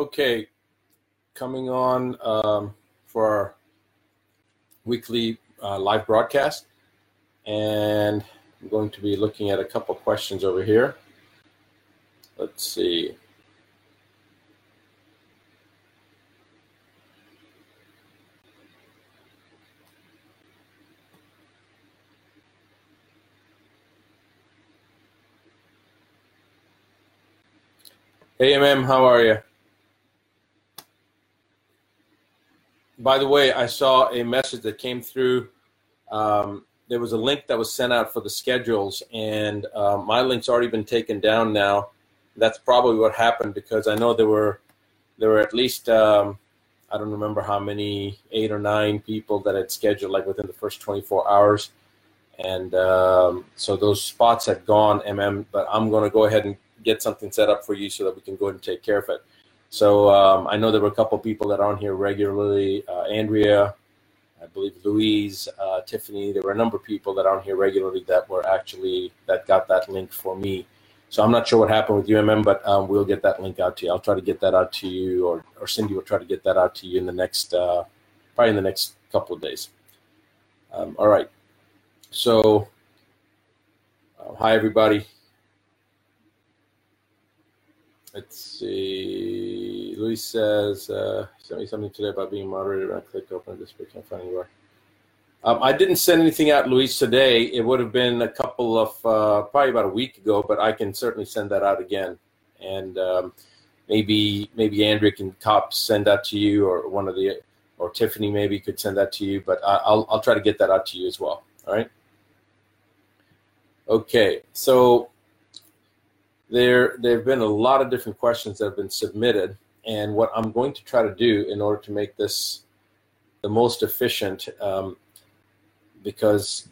Okay, coming on um, for our weekly uh, live broadcast, and I'm going to be looking at a couple questions over here. Let's see. Hey, MM, how are you? By the way, I saw a message that came through. Um, there was a link that was sent out for the schedules, and uh, my link's already been taken down now. That's probably what happened because I know there were there were at least um, I don't remember how many eight or nine people that had scheduled like within the first 24 hours, and um, so those spots had gone. MM, but I'm going to go ahead and get something set up for you so that we can go ahead and take care of it. So um, I know there were a couple people that are on here regularly. Uh, Andrea, I believe Louise, uh, Tiffany. There were a number of people that are on here regularly that were actually that got that link for me. So I'm not sure what happened with UMM, but um, we'll get that link out to you. I'll try to get that out to you, or, or Cindy will try to get that out to you in the next, uh, probably in the next couple of days. Um, all right. So, uh, hi everybody. Let's see. Luis says, uh, sent me something today about being moderated. I click open this page. Can't find anywhere. Um, I didn't send anything out, Luis, today. It would have been a couple of, uh, probably about a week ago, but I can certainly send that out again. And um, maybe maybe Andrea can cop send that to you, or one of the, or Tiffany maybe could send that to you. But I, will I'll try to get that out to you as well. All right. Okay, so there there have been a lot of different questions that have been submitted and what i'm going to try to do in order to make this the most efficient um, because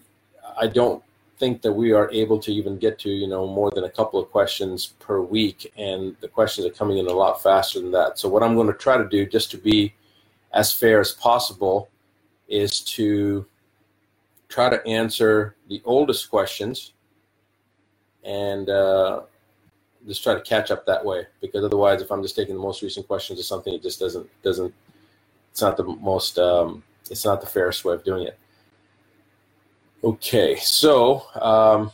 i don't think that we are able to even get to you know more than a couple of questions per week and the questions are coming in a lot faster than that. So what i'm going to try to do just to be as fair as possible is to try to answer the oldest questions and uh, just try to catch up that way because otherwise if i'm just taking the most recent questions or something it just doesn't doesn't it's not the most um, it's not the fairest way of doing it. Okay so um,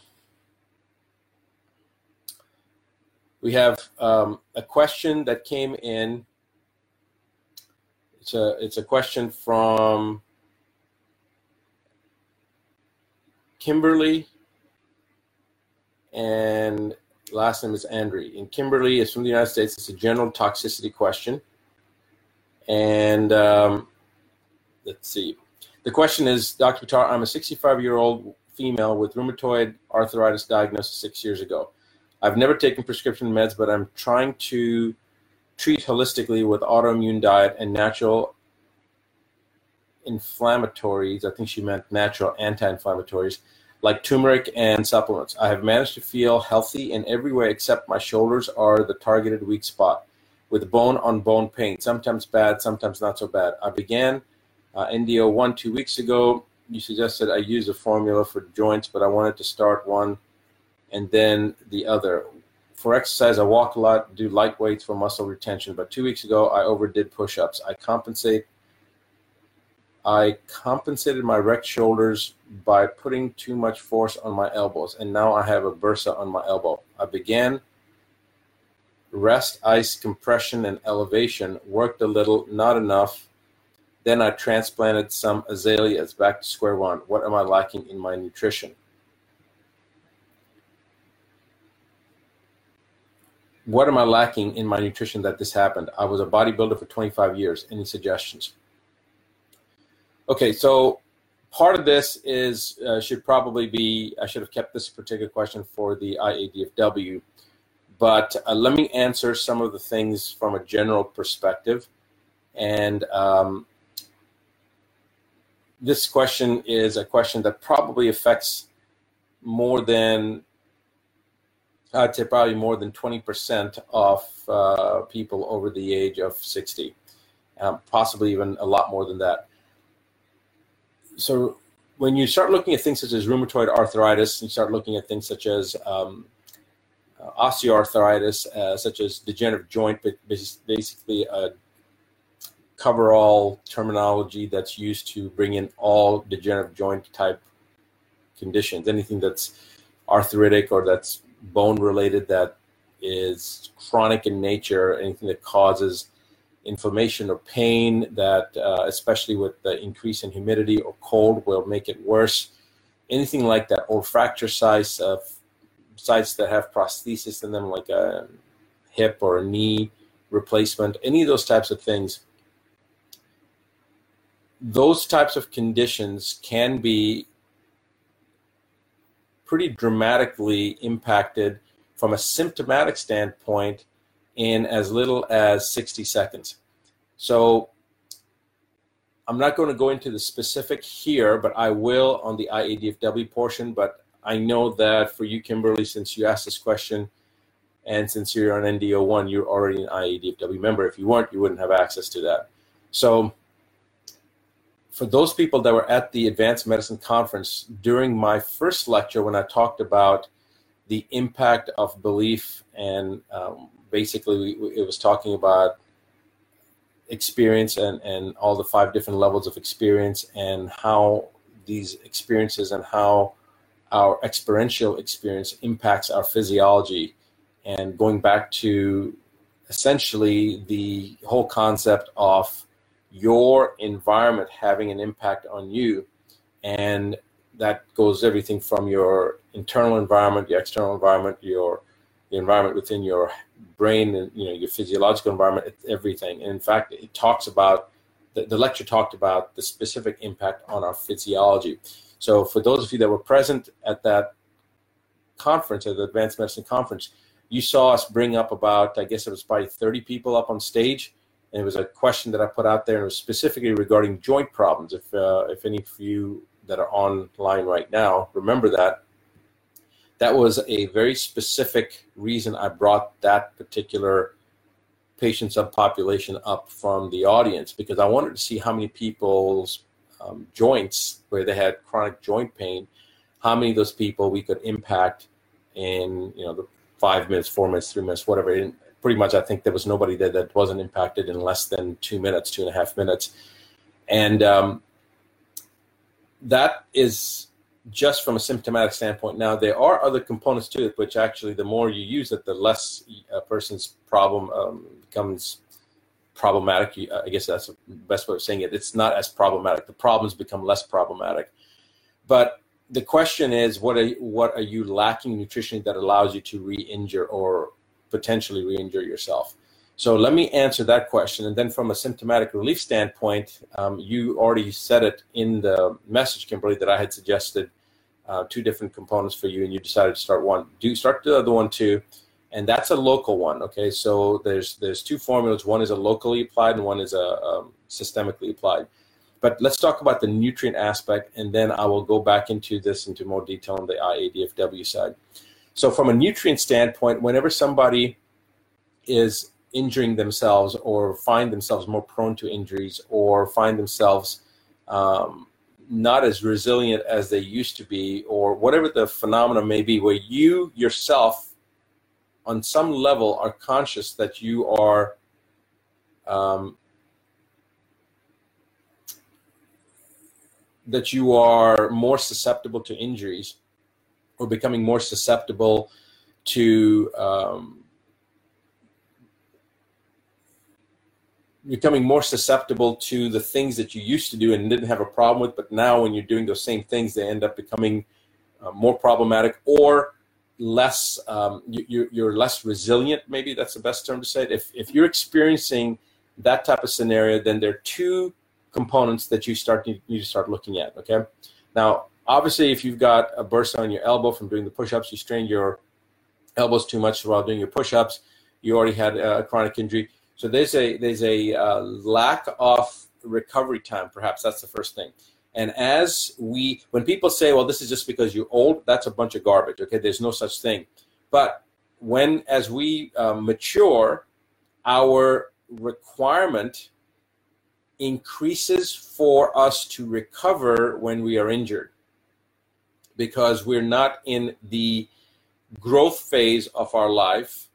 we have um, a question that came in. It's a it's a question from kimberly and last name is Andre. And Kimberly is from the United States. It's a general toxicity question. And um, let's see. The question is, Dr. Buttar, I'm a 65 year old female with rheumatoid arthritis diagnosed six years ago. I've never taken prescription meds, but I'm trying to treat holistically with autoimmune diet and natural inflammatories. I think she meant natural anti inflammatories like turmeric and supplements. I have managed to feel healthy in every way except my shoulders are the targeted weak spot with bone on bone pain, sometimes bad, sometimes not so bad. I began uh, NDO one two weeks ago. You suggested I use a formula for joints, but I wanted to start one and then the other. For exercise, I walk a lot, do light weights for muscle retention, but two weeks ago I overdid push ups. I compensate I compensated my wrecked shoulders by putting too much force on my elbows, and now I have a bursa on my elbow. I began rest, ice, compression, and elevation, worked a little, not enough. Then I transplanted some azaleas back to square one. What am I lacking in my nutrition? What am I lacking in my nutrition that this happened? I was a bodybuilder for 25 years. Any suggestions? Okay, so part of this is uh, should probably be I should have kept this particular question for the IADFW, but uh, let me answer some of the things from a general perspective. And um, this question is a question that probably affects more than I'd say probably more than 20% of uh, people over the age of 60, um, possibly even a lot more than that so when you start looking at things such as rheumatoid arthritis, you start looking at things such as um, uh, osteoarthritis, uh, such as degenerative joint, but basically a coverall terminology that's used to bring in all degenerative joint type conditions. Anything that's arthritic or that's bone related that is chronic in nature, anything that causes inflammation or pain that, uh, especially with the increase in humidity or cold, will make it worse. Anything like that, or fracture sites, uh, sites that have prosthesis in them, like a hip or a knee replacement, any of those types of things. Those types of conditions can be pretty dramatically impacted from a symptomatic standpoint in as little as 60 seconds. So I'm not going to go into the specific here, but I will on the IADFW portion. But I know that for you, Kimberly, since you asked this question, and since you're on NDO1, you're already an IADFW member. If you weren't, you wouldn't have access to that. So for those people that were at the Advanced Medicine Conference during my first lecture, when I talked about the impact of belief, and um, basically it was talking about experience and, and all the five different levels of experience and how these experiences and how our experiential experience impacts our physiology and going back to essentially the whole concept of your environment having an impact on you. And that goes everything from your internal environment, your external environment, your the environment within your brain, and you know your physiological environment, everything. And in fact, it talks about the, the lecture talked about the specific impact on our physiology. So for those of you that were present at that conference, at the Advanced Medicine Conference, you saw us bring up about, I guess it was probably 30 people up on stage and it was a question that I put out there, and it was specifically regarding joint problems. If uh, if any of you that are online right now remember that, that was a very specific reason I brought that particular patient subpopulation up from the audience because I wanted to see how many people's um, joints where they had chronic joint pain, how many of those people we could impact in you know the five minutes, four minutes, three minutes, whatever. In, pretty much I think there was nobody there that wasn't impacted in less than two minutes, two and a half minutes, and um, that is just from a symptomatic standpoint. Now there are other components to it, which actually the more you use it, the less a person's problem um, becomes problematic. I guess that's the best way of saying it. It's not as problematic. The problems become less problematic, but the question is, what are what are you lacking nutritionally that allows you to re-injure or potentially re-injure yourself. So let me answer that question. And then from a symptomatic relief standpoint, um, you already said it in the message, Kimberly, that I had suggested uh, two different components for you, and you decided to start one. Do start the other one too, and that's a local one. Okay, so there's there's two formulas. One is a locally applied, and one is a um, systemically applied. But let's talk about the nutrient aspect, and then I will go back into this into more detail on the IADFW side. So, from a nutrient standpoint, whenever somebody is injuring themselves or find themselves more prone to injuries or find themselves um, not as resilient as they used to be, or whatever the phenomenon may be, where you yourself, on some level, are conscious that you are um, that you are more susceptible to injuries or becoming more susceptible to um, becoming more susceptible to the things that you used to do and didn't have a problem with, but now when you're doing those same things, they end up becoming uh, more problematic or less. Um, you, you're less resilient. Maybe that's the best term to say it. If if you're experiencing that type of scenario, then there are two components that you start need to start looking at. Okay, now Obviously, if you've got a bursa on your elbow from doing the push-ups, you strained your elbows too much while doing your push-ups. You already had a chronic injury, so there's a there's a uh, lack of recovery time. Perhaps that's the first thing. And as we, when people say, "Well, this is just because you're old," that's a bunch of garbage. Okay, there's no such thing. But when, as we uh, mature, our requirement increases for us to recover when we are injured because we're not in the growth phase of our life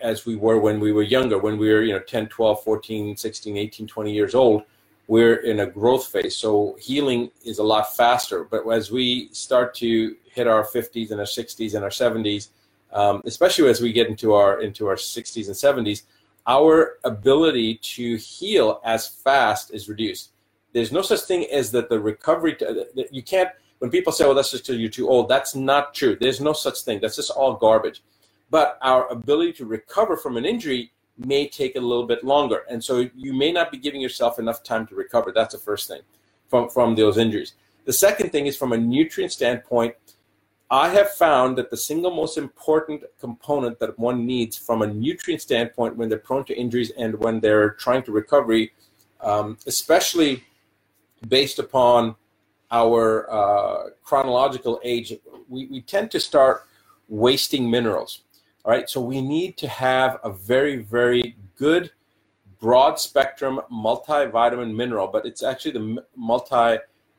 as we were when we were younger, when we were, you know, 10, 12, 14, 16, 18, 20 years old. We're in a growth phase. So healing is a lot faster. But as we start to hit our 50s and our 60s and our 70s, um, especially as we get into our into our 60s and 70s, our ability to heal as fast is reduced. There's no such thing as that the recovery. To, you can't. When people say, "Well, that's just you're too old," that's not true. There's no such thing. That's just all garbage. But our ability to recover from an injury may take a little bit longer, and so you may not be giving yourself enough time to recover. That's the first thing from from those injuries. The second thing is from a nutrient standpoint I have found that the single most important component that one needs from a nutrient standpoint when they're prone to injuries and when they're trying to recovery, um, especially based upon our uh, chronological age, we, we tend to start wasting minerals. All right, so we need to have a very, very good broad spectrum multivitamin mineral, but it's actually the multi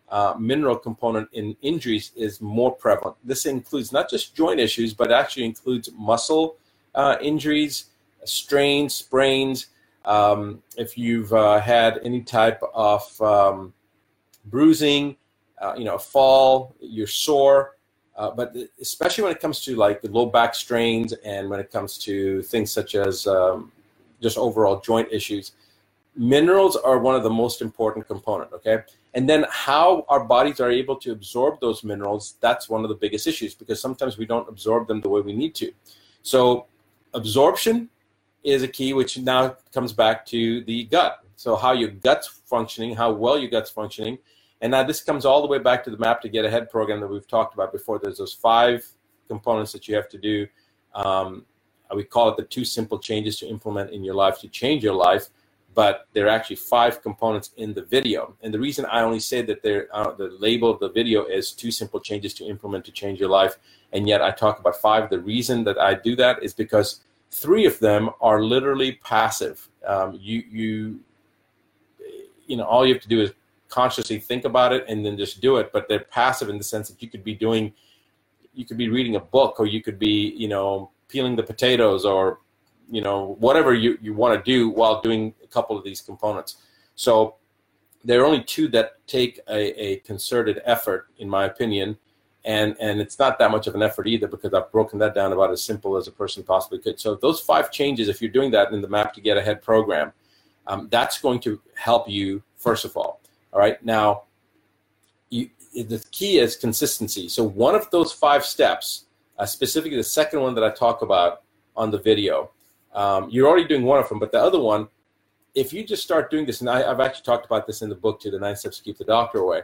uh, mineral component in injuries is more prevalent. This includes not just joint issues, but actually includes muscle uh, injuries, strains, sprains. Um, if you've uh, had any type of um, bruising, uh, you know, a fall, you're sore. Uh, but especially when it comes to like the low back strains and when it comes to things such as um, just overall joint issues, minerals are one of the most important component. Okay, and then how our bodies are able to absorb those minerals that's one of the biggest issues because sometimes we don't absorb them the way we need to so absorption is a key which now comes back to the gut so how your gut's functioning how well your gut's functioning and now this comes all the way back to the map to get ahead program that we've talked about before there's those five components that you have to do um, we call it the two simple changes to implement in your life to change your life but there are actually five components in the video. And the reason I only say that uh, the label of the video is two simple changes to implement to change your life, and yet I talk about five. The reason that I do that is because three of them are literally passive. Um, you you you know all you have to do is consciously think about it and then just do it. But they're passive in the sense that you could be doing, you could be reading a book, or you could be you know peeling the potatoes or you know whatever you, you want to do while doing a couple of these components so there are only two that take a, a concerted effort in my opinion and and it's not that much of an effort either because I've broken that down about as simple as a person possibly could. So those five changes, if you're doing that in the Map to Get Ahead program, um, that's going to help you first of all. All right, now you, the key is consistency. So one of those five steps, uh, specifically the second one that I talk about on the video, um, you're already doing one of them, but the other one, if you just start doing this, and I, have actually talked about this in the book too, the nine steps to keep the doctor away.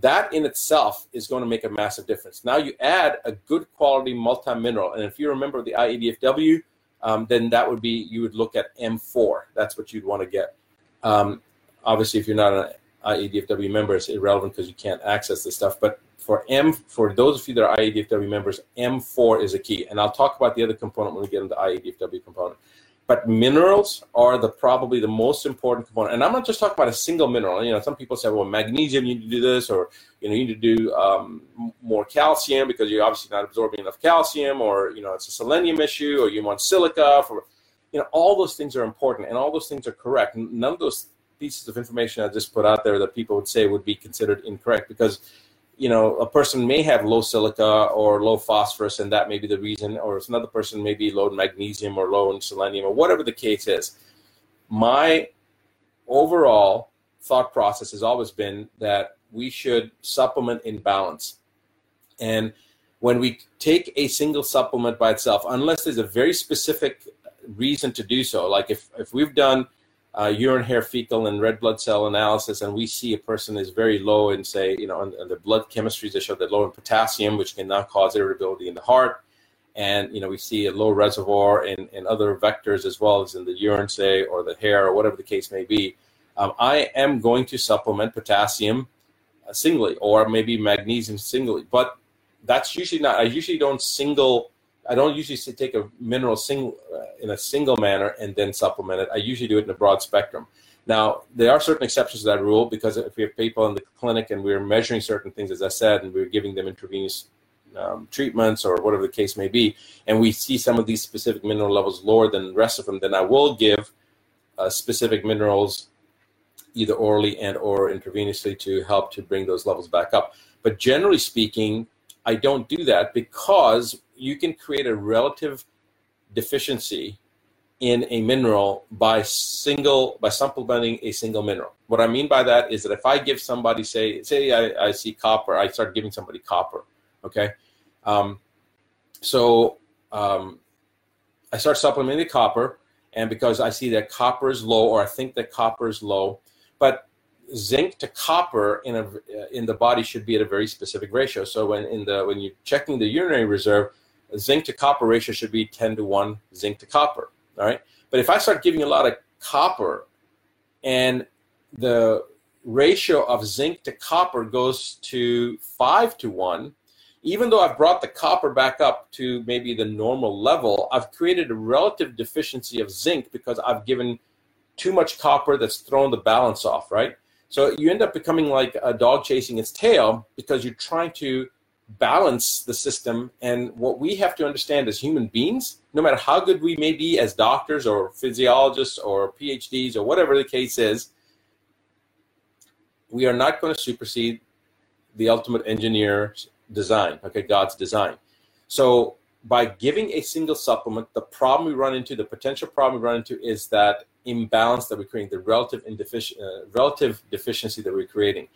That in itself is going to make a massive difference. Now you add a good quality multi-mineral, and if you remember the IEDFW, um, then that would be you would look at M4. That's what you'd want to get. Um, obviously, if you're not an IADFW member, it's irrelevant because you can't access this stuff. But for M, for those of you that are IADFW members, M4 is a key, and I'll talk about the other component when we get into IADFW component. But minerals are the probably the most important component, and I'm not just talking about a single mineral. You know, some people say, "Well, magnesium, you need to do this," or you know, you need to do um, more calcium because you're obviously not absorbing enough calcium, or you know, it's a selenium issue, or you want silica for, you know, all those things are important, and all those things are correct. None of those pieces of information I just put out there that people would say would be considered incorrect because you know, a person may have low silica or low phosphorus, and that may be the reason, or another person may be low in magnesium or low in selenium, or whatever the case is. My overall thought process has always been that we should supplement in balance. And when we take a single supplement by itself, unless there's a very specific reason to do so, like if, if we've done uh, urine, hair, fecal, and red blood cell analysis, and we see a person is very low in, say, you know, and, the blood chemistries that show that low in potassium, which can now cause irritability in the heart, and you know, we see a low reservoir in, in other vectors as well as in the urine, say, or the hair, or whatever the case may be. Um, I am going to supplement potassium uh, singly, or maybe magnesium singly, but that's usually not. I usually don't single I don't usually take a mineral single uh, in a single manner and then supplement it. I usually do it in a broad spectrum. Now, there are certain exceptions to that rule because if we have people in the clinic and we're measuring certain things, as I said, and we're giving them intravenous um, treatments or whatever the case may be, and we see some of these specific mineral levels lower than the rest of them, then I will give uh, specific minerals either orally and or intravenously to help to bring those levels back up. But generally speaking, I don't do that because you can create a relative deficiency in a mineral by single by supplementing a single mineral. What I mean by that is that if I give somebody say say I, I see copper, I start giving somebody copper. Okay, um, so um, I start supplementing copper, and because I see that copper is low, or I think that copper is low, but zinc to copper in a uh, in the body should be at a very specific ratio. So when in the when you're checking the urinary reserve, zinc to copper ratio should be 10 to 1 zinc to copper. All right. But if I start giving a lot of copper and the ratio of zinc to copper goes to 5 to 1, even though I've brought the copper back up to maybe the normal level, I've created a relative deficiency of zinc because I've given too much copper that's thrown the balance off, right? So you end up becoming like a dog chasing its tail because you're trying to balance the system. And what we have to understand as human beings, no matter how good we may be as doctors or physiologists or PhDs or whatever the case is, we are not going to supersede the ultimate engineer's design, okay, God's design. So by giving a single supplement, the problem we run into, the potential problem we run into is that imbalance that we're creating, the relative, indefici- uh, relative deficiency that we're creating.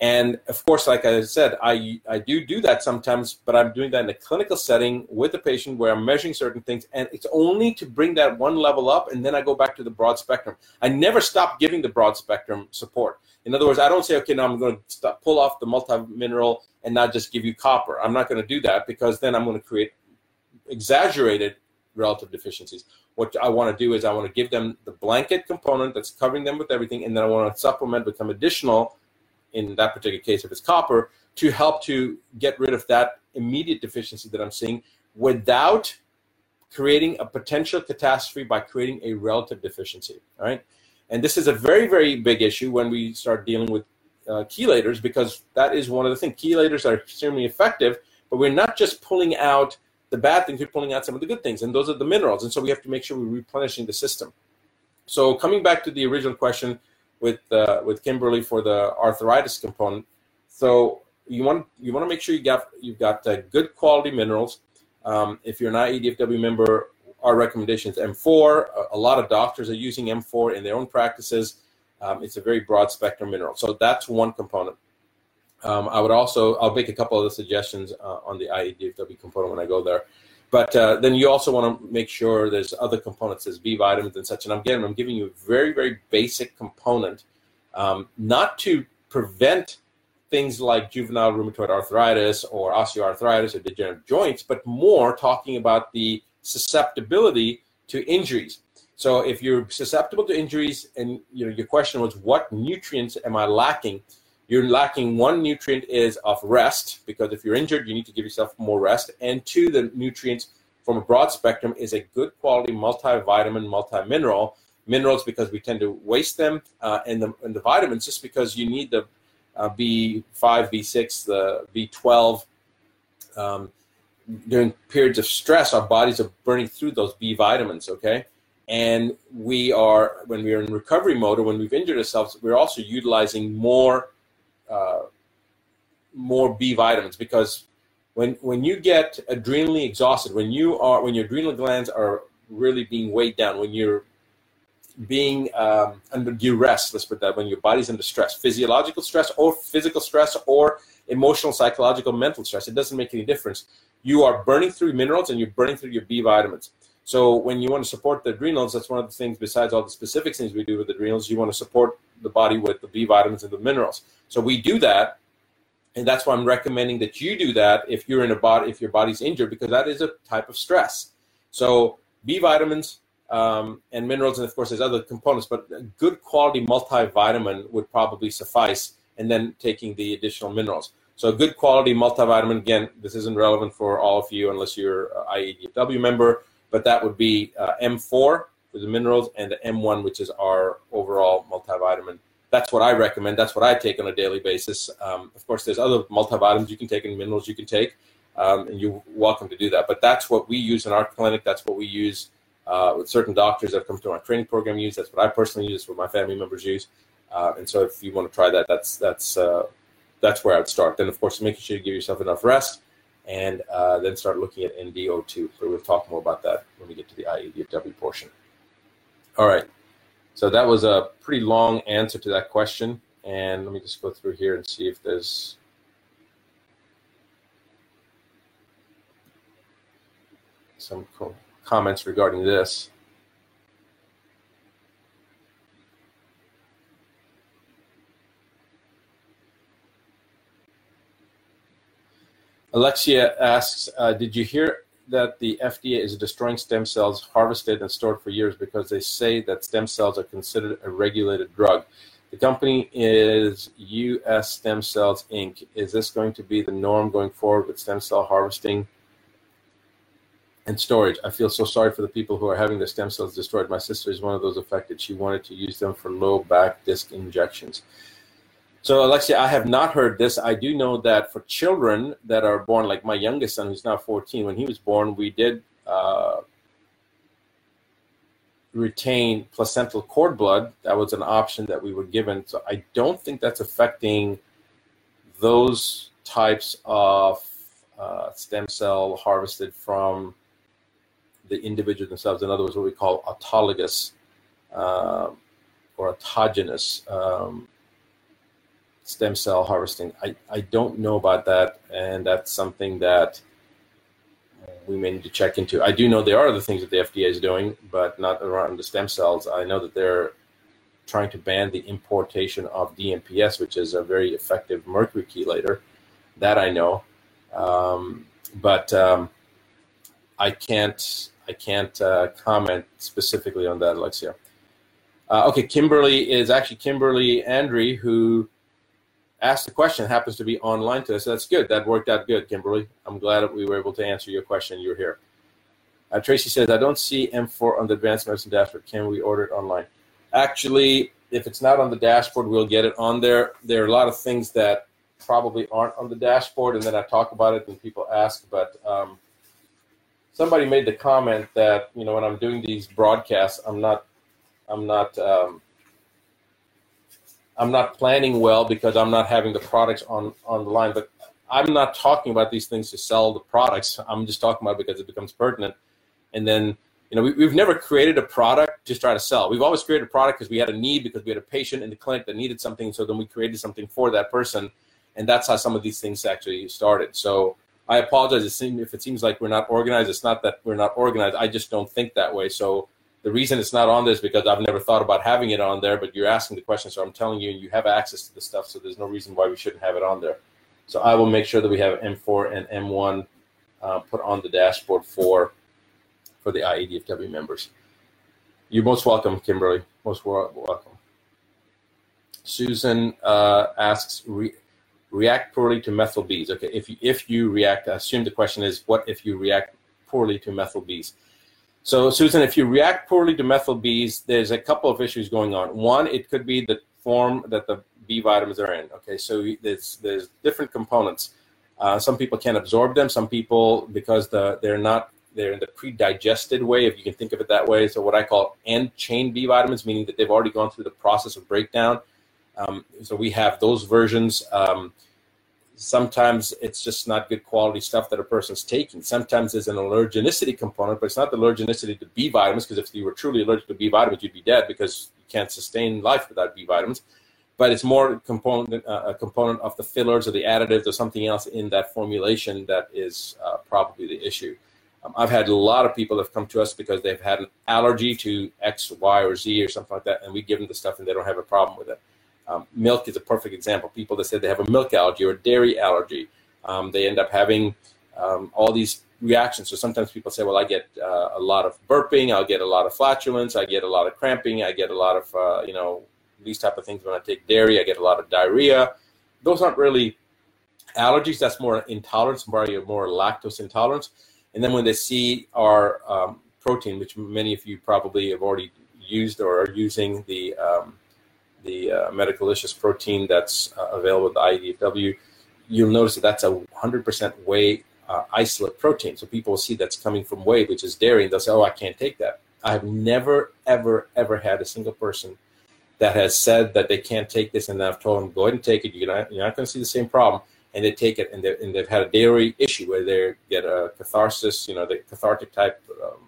And of course, like I said, I, I do do that sometimes, but I'm doing that in a clinical setting with a patient where I'm measuring certain things, and it's only to bring that one level up, and then I go back to the broad spectrum. I never stop giving the broad spectrum support. In other words, I don't say, okay, now I'm going to stop, pull off the multi mineral and not just give you copper. I'm not going to do that because then I'm going to create exaggerated relative deficiencies. What I want to do is I want to give them the blanket component that's covering them with everything, and then I want to supplement with some additional in that particular case, if it's copper, to help to get rid of that immediate deficiency that I'm seeing without creating a potential catastrophe by creating a relative deficiency. All right. And this is a very, very big issue when we start dealing with uh, chelators because that is one of the things. Chelators are extremely effective, but we're not just pulling out the bad things, we're pulling out some of the good things, and those are the minerals. And so we have to make sure we're replenishing the system. So coming back to the original question, with uh, with Kimberly for the arthritis component. So you want you want to make sure you got you've got uh, good quality minerals. Um, if you're not EDFW member, our recommendation is M4. A, a, lot of doctors are using M4 in their own practices. Um, it's a very broad spectrum mineral. So that's one component. Um, I would also I'll make a couple of the suggestions uh, on the IEDFW component when I go there. But uh, then you also want to make sure there's other components, as B vitamins and such. And again, I'm giving you a very, very basic component, um, not to prevent things like juvenile rheumatoid arthritis or osteoarthritis or degenerative joints, but more talking about the susceptibility to injuries. So if you're susceptible to injuries, and you know your question was, what nutrients am I lacking? You're lacking one nutrient is of rest because if you're injured you need to give yourself more rest. And two the nutrients from a broad spectrum is a good quality multivitamin multi-mineral. Minerals because we tend to waste them uh, and, the, and the vitamins just because you need the uh, b5 b6 the b12 um, during periods of stress our bodies are burning through those b vitamins okay? And we are when we are in recovery mode or when we've injured ourselves we're also utilizing more uh, more B vitamins because when when you get adrenally exhausted, when you are when your adrenal glands are really being weighed down, when you're being um, under duress, let's put that, when your body's under stress, physiological stress or physical stress or emotional, psychological, mental stress, it doesn't make any difference. You are burning through minerals and you're burning through your B vitamins. So when you want to support the adrenals, that's one of the things besides all the specific things we do with adrenals, you want to support the body with the B vitamins and the minerals. So we do that, and that's why I'm recommending that you do that if you're in a body if your body's injured because that is a type of stress. So B vitamins um, and minerals, and of course there's other components, but a good quality multivitamin would probably suffice, and then taking the additional minerals. So a good quality multivitamin. Again, this isn't relevant for all of you unless you're IEDW member, but that would be uh, M4 for the minerals and the M1, which is our overall multivitamin that's what I recommend. That's what I take on a daily basis. Um, of course, there's other multivitamins you can take and minerals you can take. um, and you're welcome to do that. But that's what we use in our clinic. That's what we use uh, with certain doctors that come to our training program use. That's what I personally use. What my family members use. Uh, and so if you want to try that, that's that's uh, that's where I'd start. Then of course making sure you give yourself enough rest, and uh, then start looking at NDO2. But we'll talk more about that when we get to the IEDFW portion. All right. So that was a pretty long answer to that question. And let me just go through here and see if there's some comments regarding this. Alexia asks, uh, did you hear that the FDA is destroying stem cells harvested and stored for years because they say that stem cells are considered a regulated drug? The company is US Stem Cells Inc. Is this going to be the norm going forward with stem cell harvesting and storage? I feel so sorry for the people who are having their stem cells destroyed. My sister is one of those affected. She wanted to use them for low back disc injections. So, Alexia, I have not heard this. I do know that for children that are born, like my youngest son, who's now 14, when he was born, we did uh, retain placental cord blood. That was an option that we were given. So I don't think that's affecting those types of uh, stem cell harvested from the individual themselves. In other words, what we call autologous uh, or autogenous um, stem cell harvesting. I, I don't know about that, and that's something that we may need to check into. I do know there are other things that the FDA is doing, but not around the stem cells. I know that they're trying to ban the importation of DMPS, which is a very effective mercury chelator. That I know, um, but um, I can't I can't uh, comment specifically on that, Alexia. Uh, okay, Kimberly is actually Kimberly Andre who asked the question happens to be online today. So that's good. That worked out good, Kimberly. I'm glad that we were able to answer your question. You're here. Uh, Tracy says, I don't see M4 on the advanced medicine dashboard. Can we order it online? Actually, if it's not on the dashboard, we'll get it on there. There are a lot of things that probably aren't on the dashboard, and then I talk about it and people ask. But um, somebody made the comment that you know when I'm doing these broadcasts, I'm not, I'm not um, I'm not planning well because I'm not having the products on on the line. But I'm not talking about these things to sell the products. I'm just talking about it because it becomes pertinent. And then you know we, have never created a product to try to sell. We've always created a product because we had a need because we had a patient in the clinic that needed something. So then we created something for that person, and that's how some of these things actually started. So. I apologize if it seems like we're not organized. It's not that we're not organized. I just don't think that way. So the reason it's not on this because I've never thought about having it on there, but you're asking the question, so I'm telling you, and you have access to the stuff, so there's no reason why we shouldn't have it on there. So I will make sure that we have M4 and M1 uh, put on the dashboard for for the IEDFW members. You're most welcome, Kimberly. Most welcome. Susan uh, asks, re- react poorly to methyl Bs. Okay, if you, if you react, I assume the question is, what if you react poorly to methyl Bs? So, Susan, if you react poorly to methyl Bs, there's a couple of issues going on. One, it could be the form that the B vitamins are in. Okay, so there's there's different components. Uh, some people can't absorb them. Some people, because the they're not they're in the pre-digested way, if you can think of it that way. So what I call end chain B vitamins, meaning that they've already gone through the process of breakdown. Um, so we have those versions. Um, sometimes it's just not good quality stuff that a person's taking. Sometimes there's an allergenicity component, but it's not the allergenicity to B vitamins, because if you were truly allergic to B vitamins, you'd be dead because you can't sustain life without B vitamins. But it's more component, uh, a component of the fillers or the additives or something else in that formulation that is uh, probably the issue. Um, I've had a lot of people that have come to us because they've had an allergy to X, Y, or Z or something like that, and we give them the stuff and they don't have a problem with it. Um, milk is a perfect example. People that say they have a milk allergy or a dairy allergy, um, they end up having um, all these reactions. So sometimes people say, well, I get uh, a lot of burping, I'll get a lot of flatulence, I get a lot of cramping, I get a lot of, uh, you know, these type of things when I take dairy, I get a lot of diarrhea. Those aren't really allergies. That's more intolerance, more, more lactose intolerance. And then when they see our um, protein, which many of you probably have already used or are using the um, the uh, Medicalicious protein that's uh, available at the IDFW, you'll notice that that's a 100% whey uh, isolate protein. So people will see that's coming from whey, which is dairy, and they'll say, "Oh, I can't take that." I have never, ever, ever had a single person that has said that they can't take this, and I've told them, "Go ahead and take it. You're not, you're not going to see the same problem." And they take it, and, and they've had a dairy issue where they get a catharsis, you know, the cathartic type um,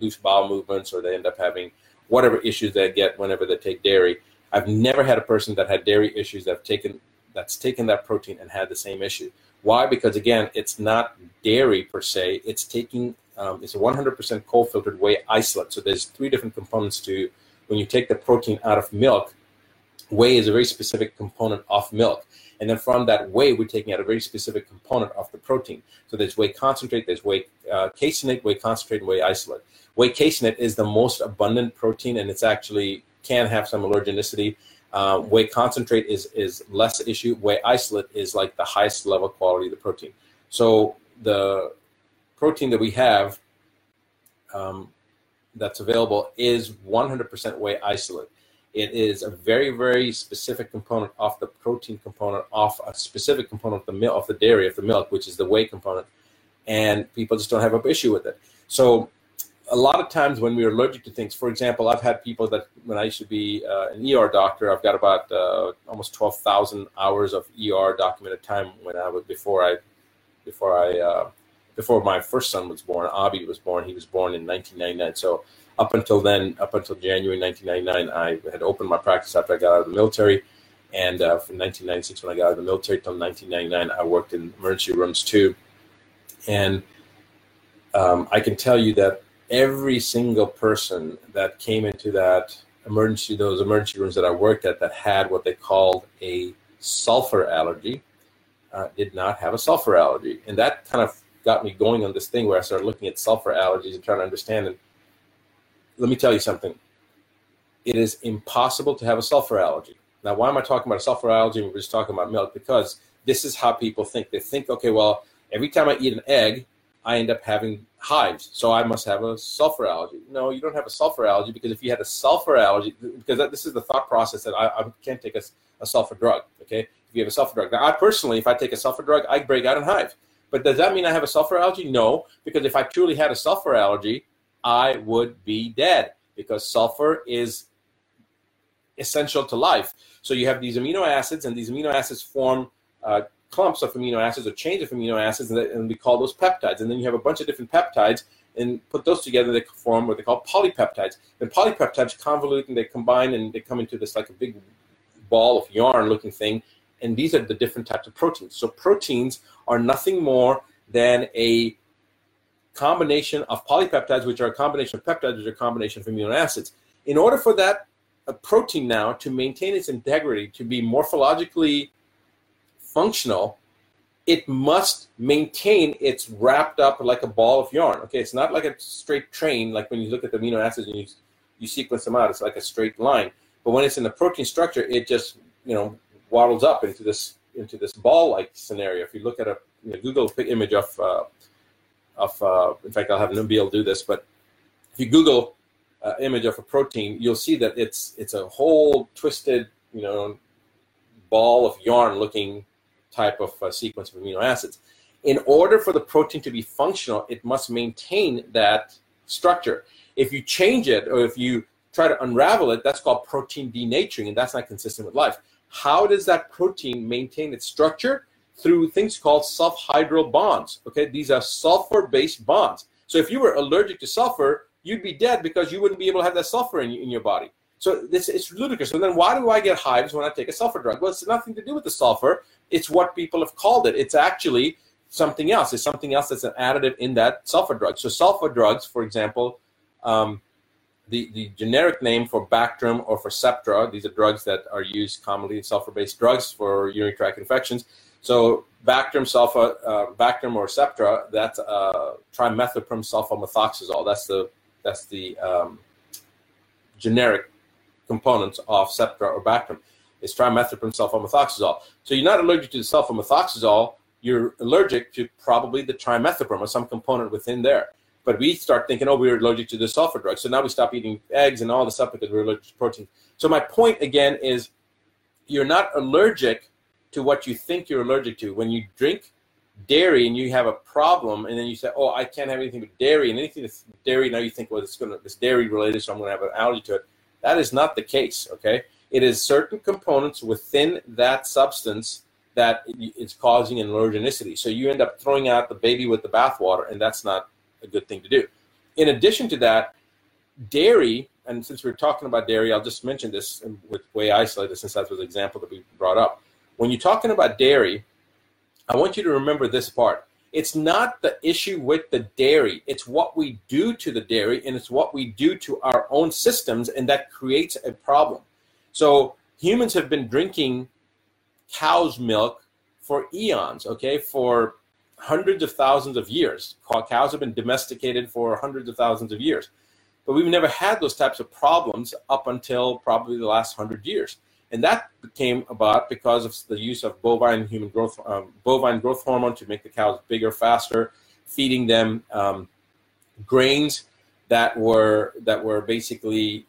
loose bowel movements, or they end up having whatever issues they get whenever they take dairy. I've never had a person that had dairy issues that have taken that's taken that protein and had the same issue. Why? Because again, it's not dairy per se. It's taking um, it's a 100% cold filtered whey isolate. So there's three different components to when you take the protein out of milk. Whey is a very specific component of milk. And then from that whey, we're taking out a very specific component of the protein. So there's whey concentrate, there's whey uh, caseinate, whey concentrate, and whey isolate. Whey caseinate is the most abundant protein, and it's actually can have some allergenicity. Uh, whey concentrate is is less issue. Whey isolate is like the highest level quality of the protein. So the protein that we have um, that's available is 100% whey isolate. It is a very very specific component of the protein component of a specific component of the milk of the dairy of the milk, which is the whey component, and people just don't have an issue with it. So a lot of times when we're allergic to things, for example, I've had people that when I used to be uh, an ER doctor, I've got about uh, almost twelve thousand hours of ER documented time when I was before I before I uh, before my first son was born. Abby was born. He was born in 1999. So up until then, up until January 1999, I had opened my practice after I got out of the military. And uh, from 1996, when I got out of the military till 1999, I worked in emergency rooms too. And um, I can tell you that every single person that came into that emergency, those emergency rooms that I worked at that had what they called a sulfur allergy, uh, did not have a sulfur allergy. And that kind of got me going on this thing where I started looking at sulfur allergies and trying to understand. And let me tell you something it is impossible to have a sulfur allergy. Now, why am I talking about a sulfur allergy? We're just talking about milk because this is how people think. They think, okay, well, every time I eat an egg, I end up having hives, so I must have a sulfur allergy. No, you don't have a sulfur allergy because if you had a sulfur allergy, because this is the thought process that I, I can't take a, a, sulfur drug. Okay, if you have a sulfur drug, now I personally, if I take a sulfur drug, I break out in hives. But does that mean I have a sulfur allergy? No, because if I truly had a sulfur allergy, I would be dead because sulfur is essential to life. So you have these amino acids, and these amino acids form uh, clumps of amino acids or chains of amino acids, and, and, we call those peptides. And then you have a bunch of different peptides, and put those together, they form what they call polypeptides. And polypeptides convolute and they combine and they come into this like a big ball of yarn-looking thing. And these are the different types of proteins. So proteins are nothing more than a combination of polypeptides, which are a combination of peptides, which are a combination of amino acids. In order for that protein now to maintain its integrity, to be morphologically functional, it must maintain its wrapped up like a ball of yarn. Okay, it's not like a straight train, like when you look at the amino acids and you, you sequence them out, it's like a straight line. But when it's in the protein structure, it just, you know, waddles up into this into this ball-like scenario. If you look at a you know, Google image of, uh, of uh, in fact, I'll have Nabil do this, but if you Google uh, image of a protein, you'll see that it's it's a whole twisted, you know, ball of yarn-looking type of uh, sequence of amino acids. In order for the protein to be functional, it must maintain that structure. If you change it or if you try to unravel it, that's called protein denaturing, and that's not consistent with life. How does that protein maintain its structure? Through things called sulfhydryl bonds. Okay, these are sulfur-based bonds. So if you were allergic to sulfur, you'd be dead because you wouldn't be able to have that sulfur in, in your body. So this it's ludicrous. And then why do I get hives when I take a sulfur drug? Well, it's nothing to do with the sulfur. It's what people have called it. It's actually something else. It's something else that's an additive in that sulfur drug. So sulfur drugs, for example, um, the, the generic name for Bactrim or for Septra, these are drugs that are used commonly, sulfur-based drugs for urinary tract infections. So Bactrim, sulfur, uh, Bactrim or Septra, that's uh, trimethoprim sulfamethoxazole. That's the that's the um, generic components of Septra or Bactrim is trimethoprim sulfamethoxazole. So you're not allergic to the sulfamethoxazole, you're allergic to probably the trimethoprim or some component within there. But we start thinking, oh, we're allergic to the sulfur drug. So now we stop eating eggs and all the stuff because we're allergic to protein. So my point again is you're not allergic to what you think you're allergic to. When you drink dairy and you have a problem, and then you say, "Oh, I can't have anything but dairy," and anything that's dairy now you think, "Well, it's to it's dairy related, so I'm going to have an allergy to it." That is not the case. Okay, it is certain components within that substance that is causing an allergenicity. So you end up throwing out the baby with the bathwater, and that's not a good thing to do. In addition to that, dairy, and since we're talking about dairy, I'll just mention this with way whey isolate since that was an example that we brought up. When you're talking about dairy, I want you to remember this part. It's not the issue with the dairy, it's what we do to the dairy, and it's what we do to our own systems, and that creates a problem. So humans have been drinking cow's milk for eons, okay, for hundreds of thousands of years. Cows have been domesticated for hundreds of thousands of years. But we've never had those types of problems up until probably the last hundred years. And that came about because of the use of bovine human growth, um, bovine growth hormone to make the cows bigger, faster, feeding them um, grains that were that were basically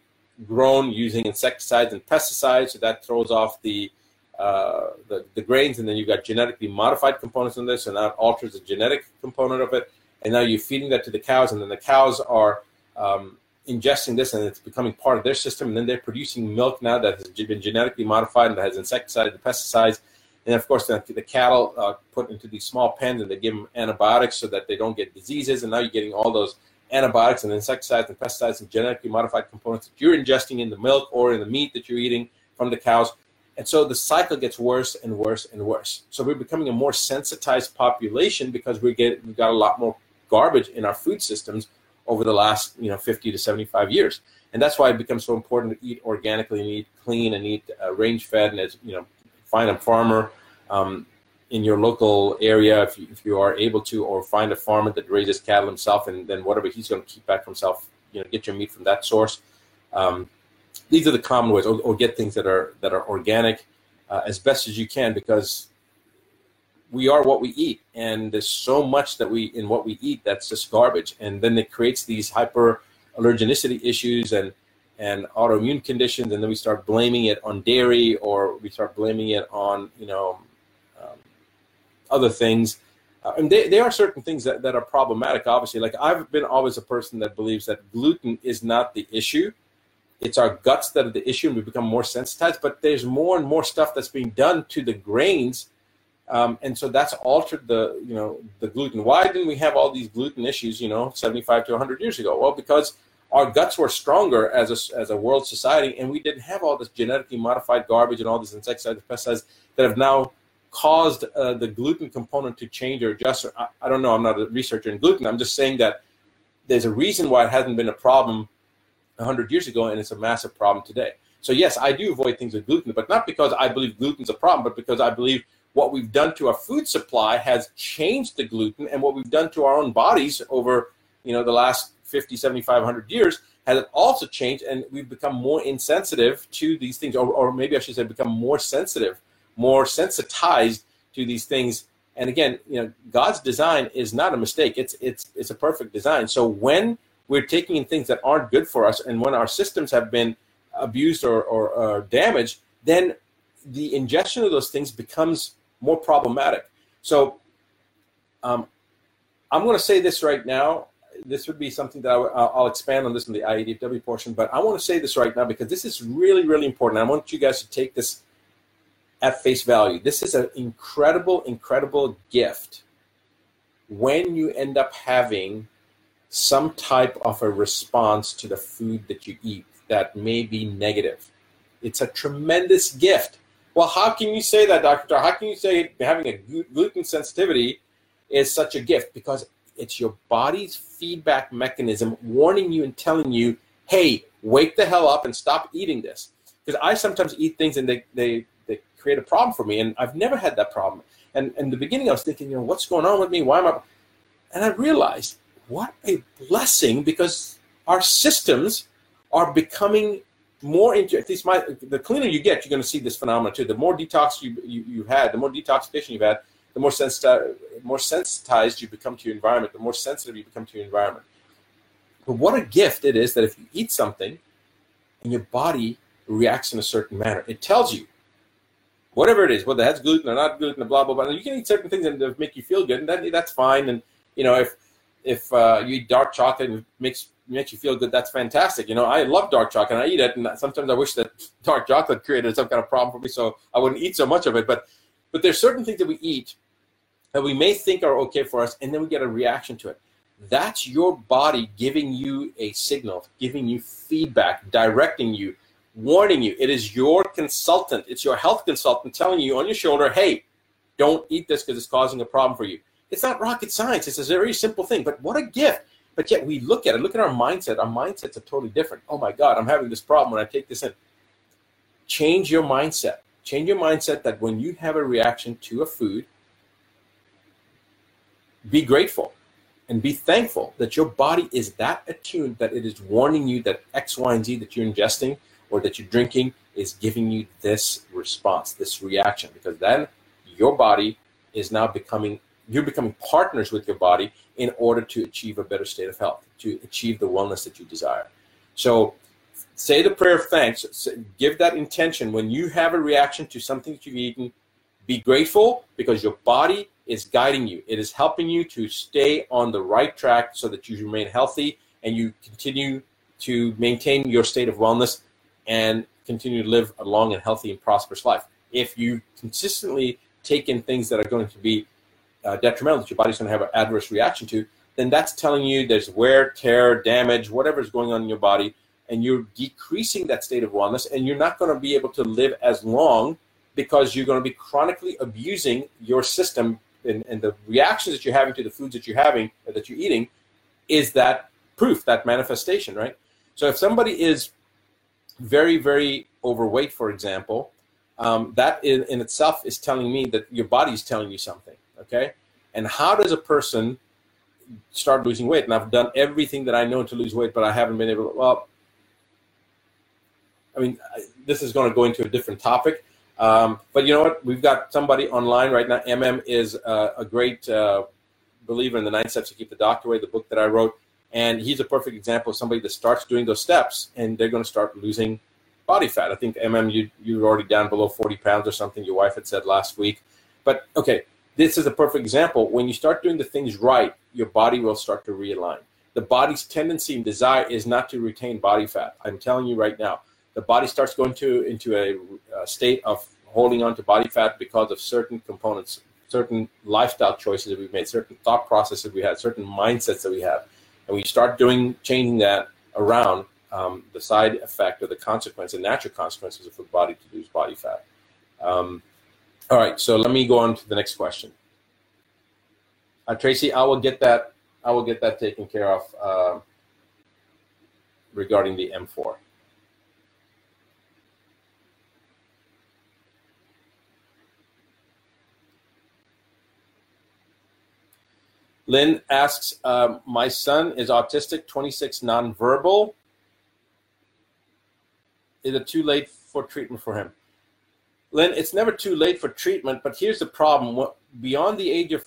grown using insecticides and pesticides. So that throws off the uh, the, the grains, and then you've got genetically modified components in this, and that alters the genetic component of it. And now you're feeding that to the cows, and then the cows are um, ingesting this, and it's becoming part of their system. And then they're producing milk now that has been genetically modified and that has insecticides and pesticides. And of course, the, the cattle uh, put into these small pens, and they give them antibiotics so that they don't get diseases. And now you're getting all those antibiotics and insecticides and pesticides and genetically modified components that you're ingesting in the milk or in the meat that you're eating from the cows. And so the cycle gets worse and worse and worse. So we're becoming a more sensitized population because we get we've got a lot more garbage in our food systems over the last you know 50 to 75 years. And that's why it becomes so important to eat organically and eat clean and eat uh, range fed and as you know find a farmer um, in your local area if you, if you are able to or find a farmer that raises cattle himself and then whatever he's going to keep back for himself you know get your meat from that source. Um, these are the common ways, or, or get things that are that are organic uh, as best as you can, because we are what we eat, and there's so much that we in what we eat that's just garbage, and then it creates these hyper allergenicity issues and and autoimmune conditions, and then we start blaming it on dairy, or we start blaming it on you know um, other things. Uh, and there are certain things that, that are problematic, obviously. Like I've been always a person that believes that gluten is not the issue it's our guts that are the issue and we become more sensitized but there's more and more stuff that's being done to the grains um, and so that's altered the you know the gluten. Why didn't we have all these gluten issues you know 75 to 100 years ago? Well because our guts were stronger as a, as a world society and we didn't have all this genetically modified garbage and all these insecticides pesticides that have now caused uh, the gluten component to change or adjust. I, I don't know. I'm not a researcher in gluten. I'm just saying that there's a reason why it hasn't been a problem 100 years ago, and it's a massive problem today. So, yes, I do avoid things with gluten, but not because I believe gluten's a problem, but because I believe what we've done to our food supply has changed the gluten, and what we've done to our own bodies over you know the last 50, 75, 100 years has also changed, and we've become more insensitive to these things, or, or maybe I should say, become more sensitive, more sensitized to these things. And again, you know, God's design is not a mistake; it's it's it's a perfect design. So when we're taking in things that aren't good for us. And when our systems have been abused or, or, or damaged, then the ingestion of those things becomes more problematic. So um, I'm going to say this right now. This would be something that I, will expand on this in the IADW portion, but I want to say this right now because this is really, really important. I want you guys to take this at face value. This is an incredible, incredible gift when you end up having some type of a response to the food that you eat that may be negative. It's a tremendous gift. Well, how can you say that, Dr. How can you say having a gluten sensitivity is such a gift? Because it's your body's feedback mechanism warning you and telling you, hey, wake the hell up and stop eating this. Because I sometimes eat things and they, they, they create a problem for me, and I've never had that problem. And in the beginning, I was thinking, you know, what's going on with me? Why am I? And I realized what a blessing because our systems are becoming more into at least my the cleaner you get you're going to see this phenomenon too the more detox you, you you've had the more detoxification you've had the more sensitized more sensitized you become to your environment the more sensitive you become to your environment but what a gift it is that if you eat something and your body reacts in a certain manner it tells you whatever it is, whether that's gluten or not gluten, blah blah blah. You can eat certain things and make you feel good, and that, that's fine. And you know, if if uh, you eat dark chocolate and it makes makes you feel good, that's fantastic. You know, I love dark chocolate, and I eat it, and sometimes I wish that dark chocolate created some kind of problem for me, so I wouldn't eat so much of it. But but there's certain things that we eat that we may think are okay for us, and then we get a reaction to it. That's your body giving you a signal, giving you feedback, directing you, warning you. It is your consultant, it's your health consultant telling you on your shoulder, hey, don't eat this because it's causing a problem for you. It's not rocket science, it's a very simple thing, but what a gift. But yet we look at it, look at our mindset. Our mindsets are totally different. Oh my God, I'm having this problem when I take this in. Change your mindset. Change your mindset that when you have a reaction to a food, be grateful and be thankful that your body is that attuned that it is warning you that X, Y, and Z that you're ingesting or that you're drinking is giving you this response, this reaction, because then your body is now becoming you're becoming partners with your body in order to achieve a better state of health, to achieve the wellness that you desire. So say the prayer of thanks, give that intention when you have a reaction to something that you've eaten, be grateful because your body is guiding you. It is helping you to stay on the right track so that you remain healthy and you continue to maintain your state of wellness and continue to live a long and healthy and prosperous life. If you consistently take in things that are going to be uh, detrimental, that your body's going to have an adverse reaction to, then that's telling you there's wear, tear, damage, whatever is going on in your body, and you're decreasing that state of wellness, and you're not going to be able to live as long because you're going to be chronically abusing your system and, and the reactions that you're having to the foods that you're having that you're eating is that proof that manifestation right so if somebody is very, very overweight, for example, um, that in, in itself is telling me that your body is telling you something. Okay. And how does a person start losing weight? And I've done everything that I know to lose weight, but I haven't been able to. Well, I mean, this is going to go into a different topic. Um, but you know what? We've got somebody online right now. MM is uh, a great uh, believer in the nine steps to keep the doctor away, the book that I wrote. And he's a perfect example of somebody that starts doing those steps and they're going to start losing body fat. I think MM, you you're already down below 40 pounds or something. Your wife had said last week. But okay, this is a perfect example. When you start doing the things right, your body will start to realign. The body's tendency and desire is not to retain body fat. I'm telling you right now. The body starts going to into a, a state of holding on to body fat because of certain components, certain lifestyle choices that we've made, certain thought processes we had, certain mindsets that we have and we start doing changing that around, um, the side effect or the consequence, the natural consequences of the body to lose body fat. Um, all right, so let me go on to the next question. Uh, Tracy, I will get that. I will get that taken care of uh, regarding the M4. Lynn asks, um, my son is autistic, 26, nonverbal. Is it too late for treatment for him? Lynn, it's never too late for treatment, but here's the problem. Beyond the age of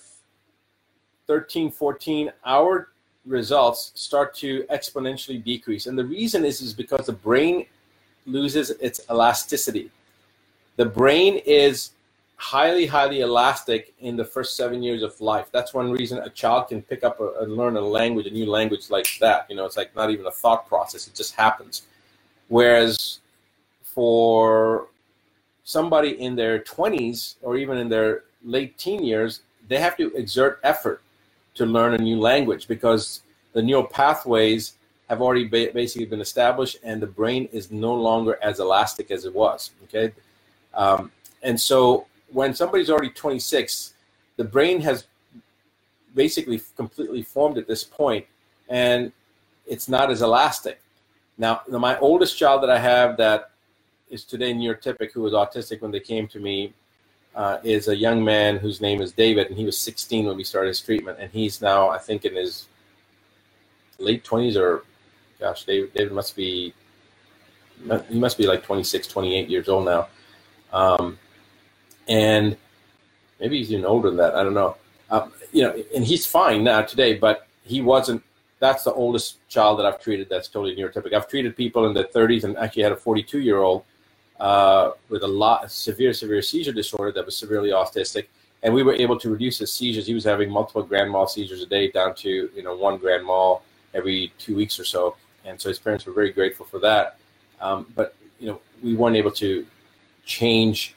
13, 14, our results start to exponentially decrease. And the reason is, is because the brain loses its elasticity. The brain is highly, highly elastic in the first seven years of life. That's one reason a child can pick up and learn a language, a new language like that. You know, it's like not even a thought process; it just happens. Whereas for somebody in their 20s or even in their late teen years, they have to exert effort to learn a new language because the neural pathways have already ba- basically been established and the brain is no longer as elastic as it was. Okay. Um, and so when somebody's already 26, the brain has basically completely formed at this point, and it's not as elastic. Now, my oldest child that I have that is today neurotypic, who was autistic when they came to me, uh, is a young man whose name is David, and he was 16 when we started his treatment, and he's now, I think, in his late 20s or, gosh, David, David must be, he must be like 26, 28 years old now. Um, and maybe he's even older than that. I don't know. Um, you know, and he's fine now today, but he wasn't. That's the oldest child that I've treated that's totally neurotypic. I've treated people in their 30s and actually had a 42 year old uh, with a lot severe, severe seizure disorder that was severely autistic, and we were able to reduce his seizures. He was having multiple grand mal seizures a day down to you know one grand mal every two weeks or so, and so his parents were very grateful for that. Um, but you know we weren't able to change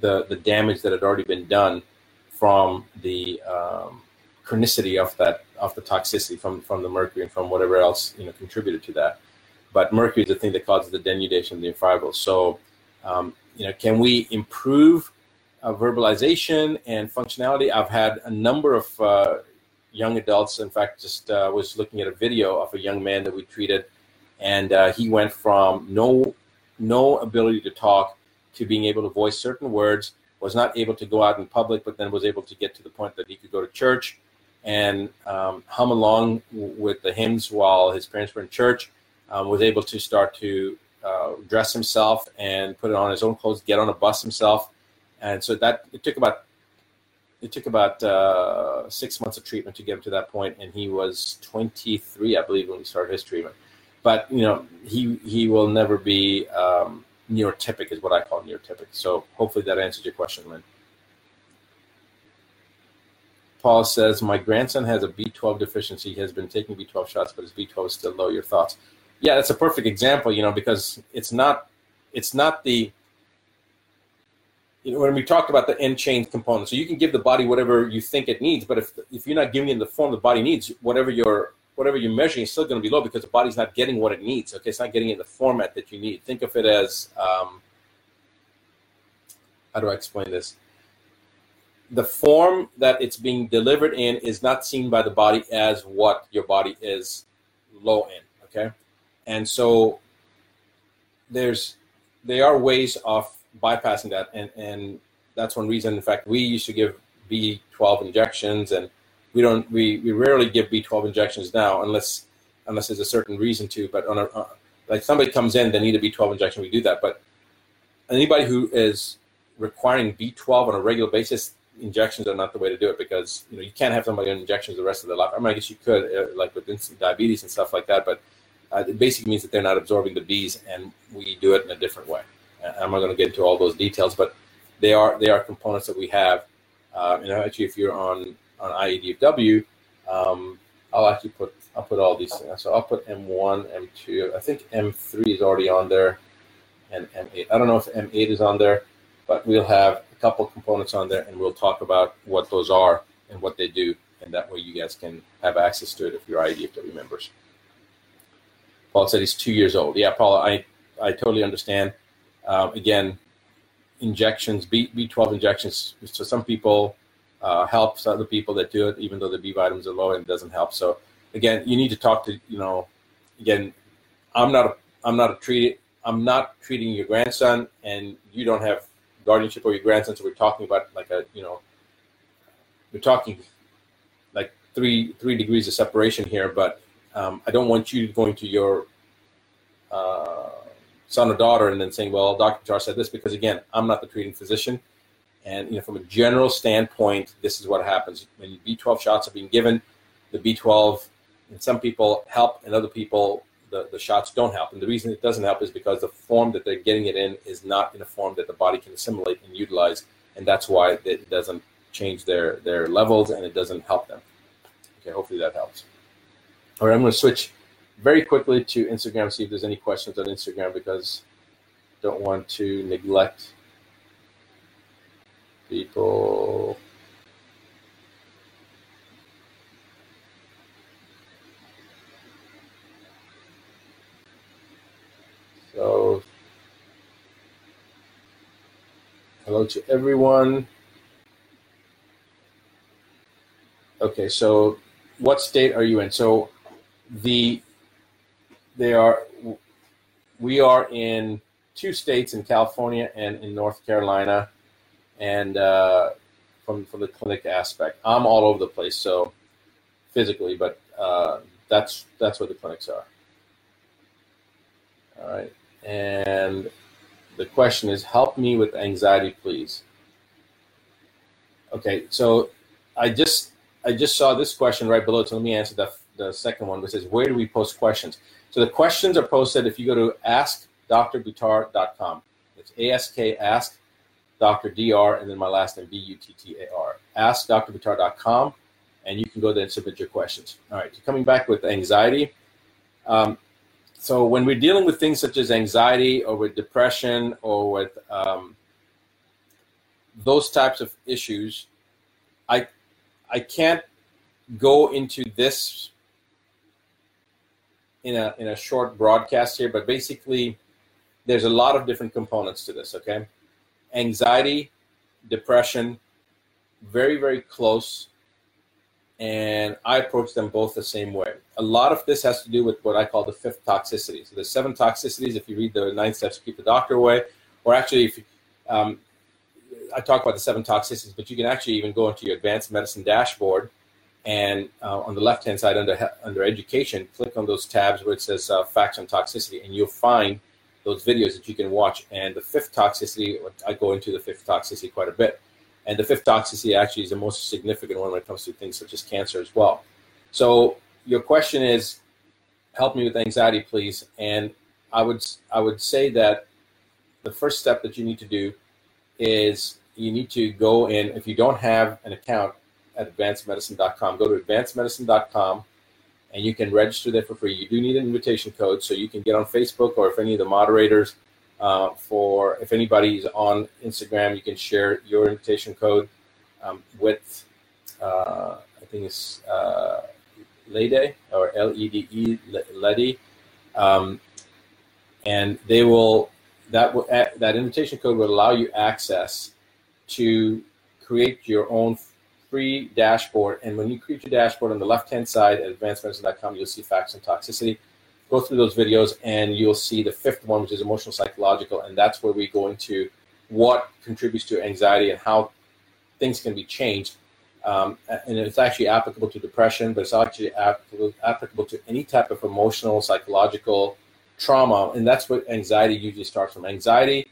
the the damage that had already been done from the um, chronicity of that of the toxicity from from the mercury and from whatever else you know contributed to that. But mercury is the thing that causes the denudation of the fibrils. So um, you know, can we improve uh, verbalization and functionality? I've had a number of uh, young adults. In fact, just uh, was looking at a video of a young man that we treated, and uh, he went from no no ability to talk to being able to voice certain words was not able to go out in public, but then was able to get to the point that he could go to church and um, hum along with the hymns while his parents were in church. Um, was able to start to uh, dress himself and put on his own clothes, get on a bus himself, and so that it took about it took about uh, six months of treatment to get him to that point, and he was 23, I believe, when we started his treatment. But you know, he he will never be um, neurotypic is what I call neurotypic. So hopefully that answers your question, Lynn. Paul says, My grandson has a B12 deficiency. He has been taking B12 shots, but his B12 is still low. Your thoughts? Yeah, that's a perfect example, you know, because it's not it's not the you know, when we talked about the end chain component, so you can give the body whatever you think it needs, but if if you're not giving it the form the body needs, whatever your whatever you're measuring is still going to be low because the body's not getting what it needs. Okay, it's not getting it in the format that you need. Think of it as um, how do I explain this? The form that it's being delivered in is not seen by the body as what your body is low in. Okay, and so there's there are ways of bypassing that, and and that's one reason. In fact, we used to give B12 injections and we don't we, we rarely give B12 injections now unless unless there's a certain reason to. But on a uh, like somebody comes in, they need a B12 injection, we do that. But anybody who is requiring B12 on a regular basis, injections are not the way to do it because you know you can't have somebody on injections the rest of their life. I mean, I guess you could, uh, like with diabetes and stuff like that, but uh, it basically means that they're not absorbing the Bs, and we do it in a different way. I'm not going to get into all those details, but they are they are components that we have. Uh, actually, if you're on on IADFW, um, I'll actually put I'll put all these things. So I'll put M1, M2. I think M3 is already on there, and M8. I don't know if M8 is on there, but we'll have a couple components on there, and we'll talk about what those are and what they do, and that way you guys can have access to it if you're IADFW members. Paul said he's two years old. Yeah, Paul, I I totally understand. Um, again, injections, B B12 injections. So some people uh, helps other people that do it, even though the B vitamins are low and it doesn't help. So again, you need to talk to you know, again, I'm not a, I'm not a treat I'm not treating your grandson, and you don't have guardianship over your grandson. So we're talking about like a you know, we're talking like three three degrees of separation here. But um, I don't want you going to your uh, son or daughter and then saying, "Well, Dr. Char said this," because again, I'm not the treating physician. And you know, from a general standpoint, this is what happens when B12 shots are being given. The B12, and some people help, and other people the, the shots don't help. And the reason it doesn't help is because the form that they're getting it in is not in a form that the body can assimilate and utilize, and that's why it doesn't change their their levels and it doesn't help them. Okay, hopefully that helps. All right, I'm going to switch very quickly to Instagram. See if there's any questions on Instagram because don't want to neglect people so hello to everyone okay so what state are you in so the they are we are in two states in california and in north carolina and uh, from from the clinic aspect. I'm all over the place, so physically, but uh, that's that's where the clinics are. All right, and the question is, help me with anxiety, please. Okay, so I just I just saw this question right below, so let me answer the the second one, which says, where do we post questions? So the questions are posted if you go to askdrbuttar.com. It's ASK Ask Dr. Dr. and then my last name B U T T A R. AskDrButtar.com, and you can go there and submit your questions. All right, coming back with anxiety. Um, so when we're dealing with things such as anxiety or with depression or with um, those types of issues, I I can't go into this in a in a short broadcast here, but basically there's a lot of different components to this, okay? Anxiety, depression, very, very close. And I approach them both the same way. A lot of this has to do with what I call the fifth toxicity. So there's seven toxicities. If you read the nine steps to keep the doctor away, or actually, if um, I talk about the seven toxicities, but you can actually even go into your advanced medicine dashboard and uh, on the left hand side under under education, click on those tabs where it says uh, facts on toxicity, and you'll find those videos that you can watch. And the fifth toxicity, I go into the fifth toxicity quite a bit. And the fifth toxicity actually is the most significant one when it comes to things such as cancer as well. So your question is, help me with anxiety, please. And I would I would say that the first step that you need to do is you need to go in. If you don't have an account at advancedmedicine.com, go to advancedmedicine.com and you can register there for free. You do need an invitation code, so you can get on Facebook or if any of the moderators uh, for if anybody's on Instagram, you can share your invitation code um, with uh, I think it's uh, Lede or L E D E Lede, um, and they will that will that invitation code will allow you access to create your own free dashboard. And when you create your dashboard on the left hand side at advancedmedicine.com, you'll see facts and toxicity. Go through those videos and you'll see the fifth one, which is emotional psychological. And that's where we go into what contributes to anxiety and how things can be changed. Um, and it's actually applicable to depression, but it's actually applicable, applicable to any type of emotional, psychological trauma. And that's what anxiety usually starts from anxiety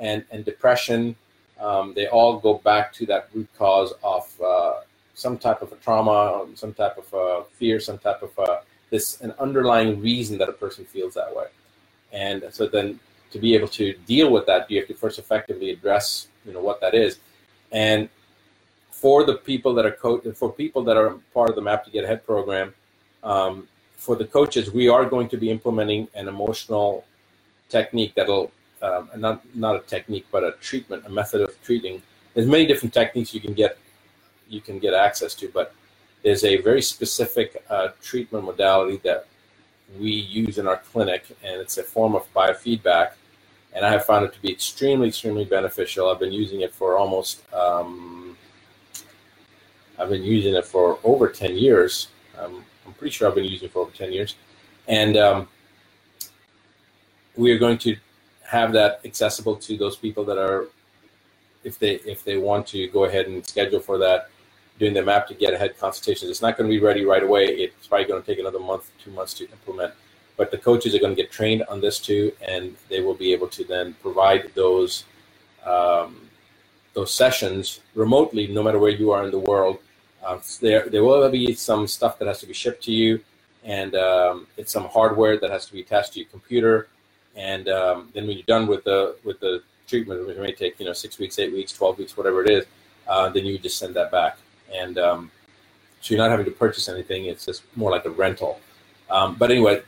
and, and depression um, they all go back to that root cause of uh, some type of a trauma, some type of a fear, some type of a, this an underlying reason that a person feels that way. And so then to be able to deal with that, you have to first effectively address you know what that is. And for the people that are co- for people that are part of the Map to Get Ahead program, um, for the coaches, we are going to be implementing an emotional technique that'll um, not not a technique, but a treatment, a method of treating. There's many different techniques you can get you can get access to, but there's a very specific uh, treatment modality that we use in our clinic, and it's a form of biofeedback. And I have found it to be extremely, extremely beneficial. I've been using it for almost, um, I've been using it for over 10 years. Um, I'm pretty sure I've been using it for over 10 years. And um, we are going to have that accessible to those people that are if they if they want to go ahead and schedule for that doing the map to get ahead consultations. It's not going to be ready right away. It's probably going to take another month two months to implement. But the coaches are going to get trained on this too and they will be able to then provide those um, those sessions remotely no matter where you are in the world. Uh, there, there will be some stuff that has to be shipped to you and um, it's some hardware that has to be attached to your computer and um, then when you're done with the with the treatment, which may take you know six weeks, eight weeks, twelve weeks, whatever it is, uh, then you just send that back, and um, so you're not having to purchase anything. It's just more like a rental. Um, but anyway,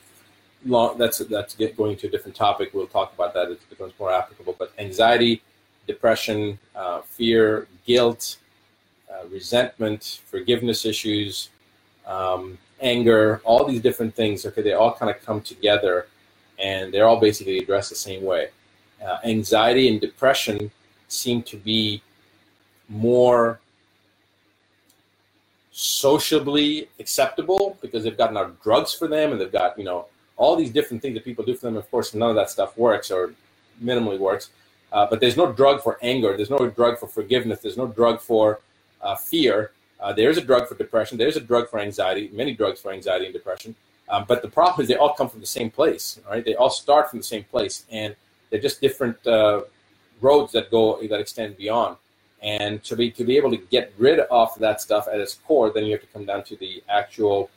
long, that's that's going to a different topic. We'll talk about that. It becomes more applicable. But anxiety, depression, uh, fear, guilt, uh, resentment, forgiveness issues, um, anger, all these different things. Okay, they all kind of come together and they're all basically addressed the same way. Uh, anxiety and depression seem to be more sociably acceptable because they've gotten enough drugs for them and they've got you know all these different things that people do for them. Of course none of that stuff works or minimally works. Uh, but there's no drug for anger. There's no drug for forgiveness. There's no drug for uh, fear. Uh, there's a drug for depression. There's a drug for anxiety many drugs for anxiety and depression um, but the problem is they all come from the same place, right? They all start from the same place, and they're just different uh, roads that go that extend beyond. And to be to be able to get rid of that stuff at its core, then you have to come down to the actual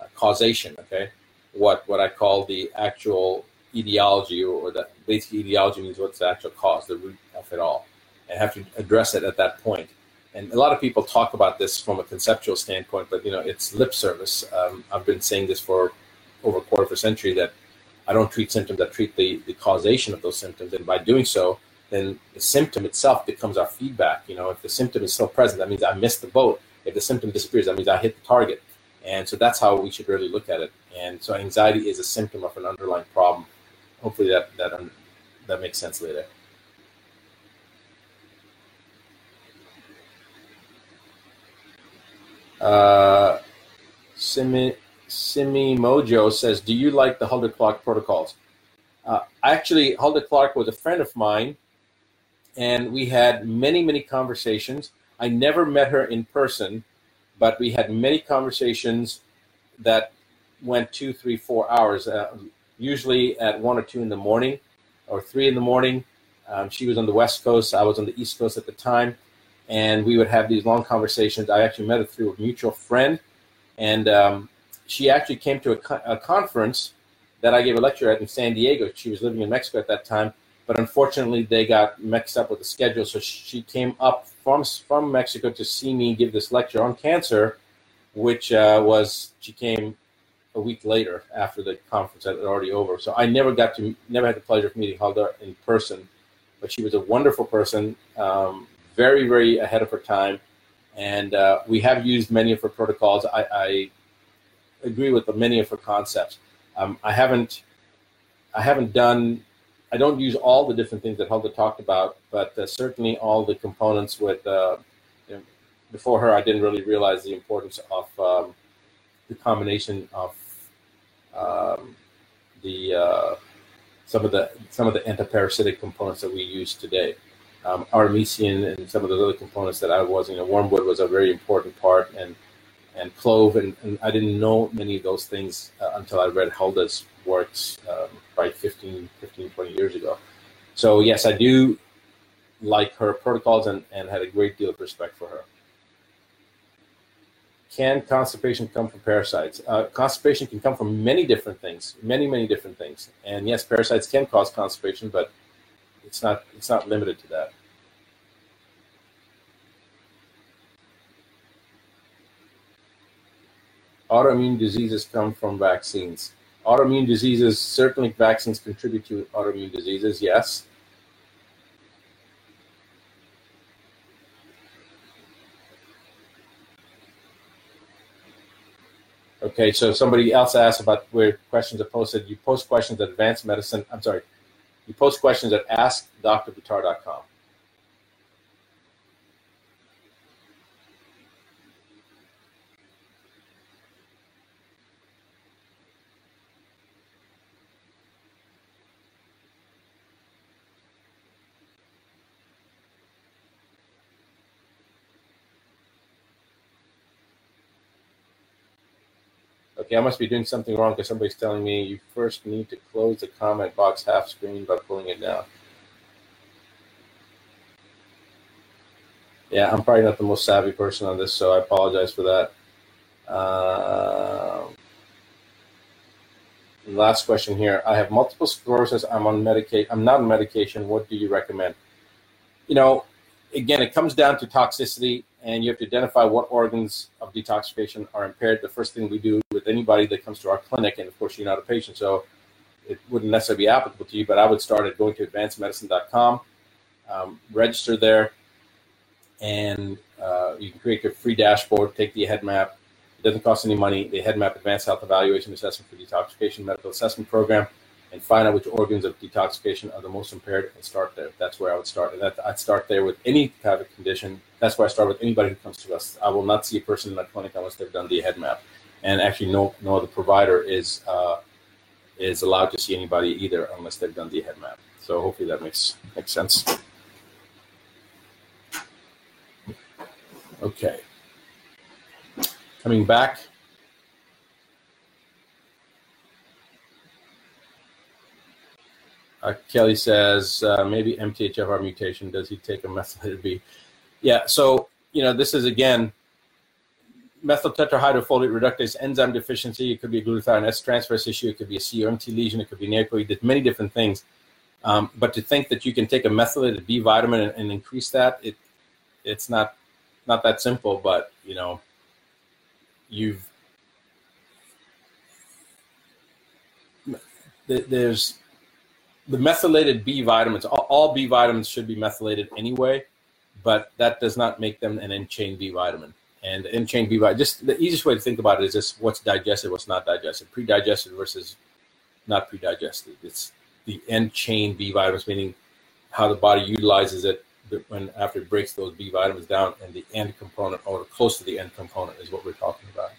uh, causation. Okay, what what I call the actual etiology, or, or that basic etiology means what's the actual cause, the root of it all, and have to address it at that point. And a lot of people talk about this from a conceptual standpoint, but you know, it's lip service. Um, I've been saying this for over a quarter of a century that I don't treat symptoms, I treat the, the causation of those symptoms. And by doing so, then the symptom itself becomes our feedback. You know, if the symptom is still present, that means I missed the boat. If the symptom disappears, that means I hit the target. And so that's how we should really look at it. And so anxiety is a symptom of an underlying problem. Hopefully that that that makes sense later. Uh, Simi, Simi Mojo says, "Do you like the Hulda Clark protocols?" Uh, actually, Hulda Clark was a friend of mine, and we had many, many conversations. I never met her in person, but we had many conversations that went two, three, four hours, uh, usually at one or two in the morning or three in the morning. Um, she was on the West Coast, I was on the East Coast at the time, and we would have these long conversations. I actually met her through a mutual friend, and um, she actually came to a, co- a conference that I gave a lecture at in San Diego. She was living in Mexico at that time, but unfortunately they got mixed up with the schedule. So she came up from from Mexico to see me give this lecture on cancer, which uh, was she came a week later after the conference had already over. So I never got to never had the pleasure of meeting Hulda in person, but she was a wonderful person, um, very very ahead of her time, and uh, we have used many of her protocols. I, I agree with many of her concepts. Um, I haven't I haven't done I don't use all the different things that Hulda talked about, but uh, certainly all the components with uh, you know, before her, I didn't really realize the importance of um, the combination of um, the uh, some of the some of the antiparasitic components that we use today. Um, Artemisian and some of those other components that I was, you know, wormwood was a very important part, and and clove, and, and I didn't know many of those things uh, until I read Hulda's works um, probably 15, 15, 20 years ago. So yes, I do like her protocols and, and had a great deal of respect for her. Can constipation come from parasites? Uh, constipation can come from many different things, many, many different things. And yes, parasites can cause constipation, but it's not it's not limited to that. autoimmune diseases come from vaccines. Autoimmune diseases, certainly vaccines contribute to autoimmune diseases, yes. Okay, so somebody else asked about where questions are posted. You post questions at advanced medicine, I'm sorry, you post questions at askdrbuttar.com. Okay, I must be doing something wrong because somebody's telling me you first need to close the comment box half screen by pulling it down. Yeah, I'm probably not the most savvy person on this, so I apologize for that. Uh, last question here. I have multiple sclerosis. I'm on medication. I'm not on medication. What do you recommend? You know, again, it comes down to toxicity and you have to identify what organs of detoxification are impaired. The first thing we do anybody that comes to our clinic, and of course you're not a patient, so it wouldn't necessarily be applicable to you, but I would start at going to advancedmedicine.com, um, register there, and uh, you can create your free dashboard, take the head map. It doesn't cost any money. The head map Advanced Health Evaluation Assessment for Detoxification Medical Assessment Program and find out which organs of detoxification are the most impaired and start there. That's where I would start. And that, I'd start there with any kind of condition. That's where I start with anybody who comes to us. I will not see a person in my clinic unless they've done the head map. And actually, no, no other provider is uh, is allowed to see anybody either unless they've done the head map. So hopefully that makes makes sense. Okay. Coming back Uh, Kelly says uh, maybe MTHFR mutation. Does he take a methylated B? Yeah. So you know, this is again methyl tetrahydrofolate reductase enzyme deficiency. It could be a glutathione S transferase issue. It could be a COMT lesion. It could be NARCO. Did many different things. Um, but to think that you can take a methylated B vitamin and, and, increase that, it it's not not that simple. But you know, you've there's the methylated B vitamins. All, all B vitamins should be methylated anyway, but that does not make them an end chain B vitamin and end chain B vitamin. Just the easiest way to think about it is just what's digested, what's not digested, pre-digested versus not pre-digested. It's the end chain B vitamins, meaning how the body utilizes it when after it breaks those B vitamins down, and the end component or close to the end component is what we're talking about.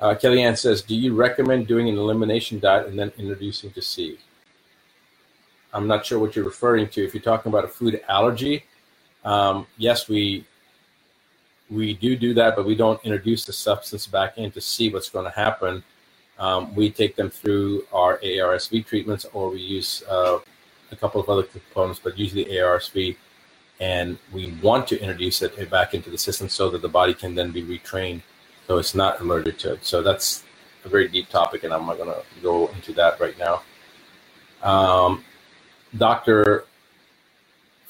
Uh, Kellyanne says, "Do you recommend doing an elimination diet and then introducing to C?" I'm not sure what you're referring to. If you're talking about a food allergy, um, yes, we we do do that, but we don't introduce the substance back in to see what's going to happen. Um, we take them through our ARSV treatments, or we use uh, a couple of other components, but usually ARSV, and we want to introduce it back into the system so that the body can then be retrained, so it's not allergic to it. So that's a very deep topic, and I'm not going to go into that right now. Um, Dr.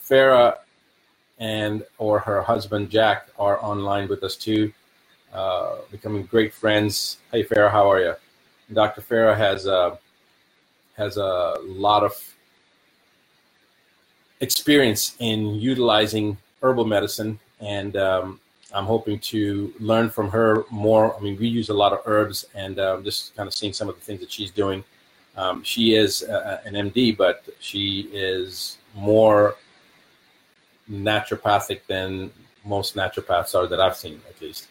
Farah and or her husband Jack are online with us too, uh, becoming great friends. Hey Farah, how are you? Dr. Farah has uh, has a lot of experience in utilizing herbal medicine, and um, I'm hoping to learn from her more. I mean, we use a lot of herbs, and um, just kind of seeing some of the things that she's doing um, she is uh, an MD, but she is more naturopathic than most naturopaths are that I've seen, at least.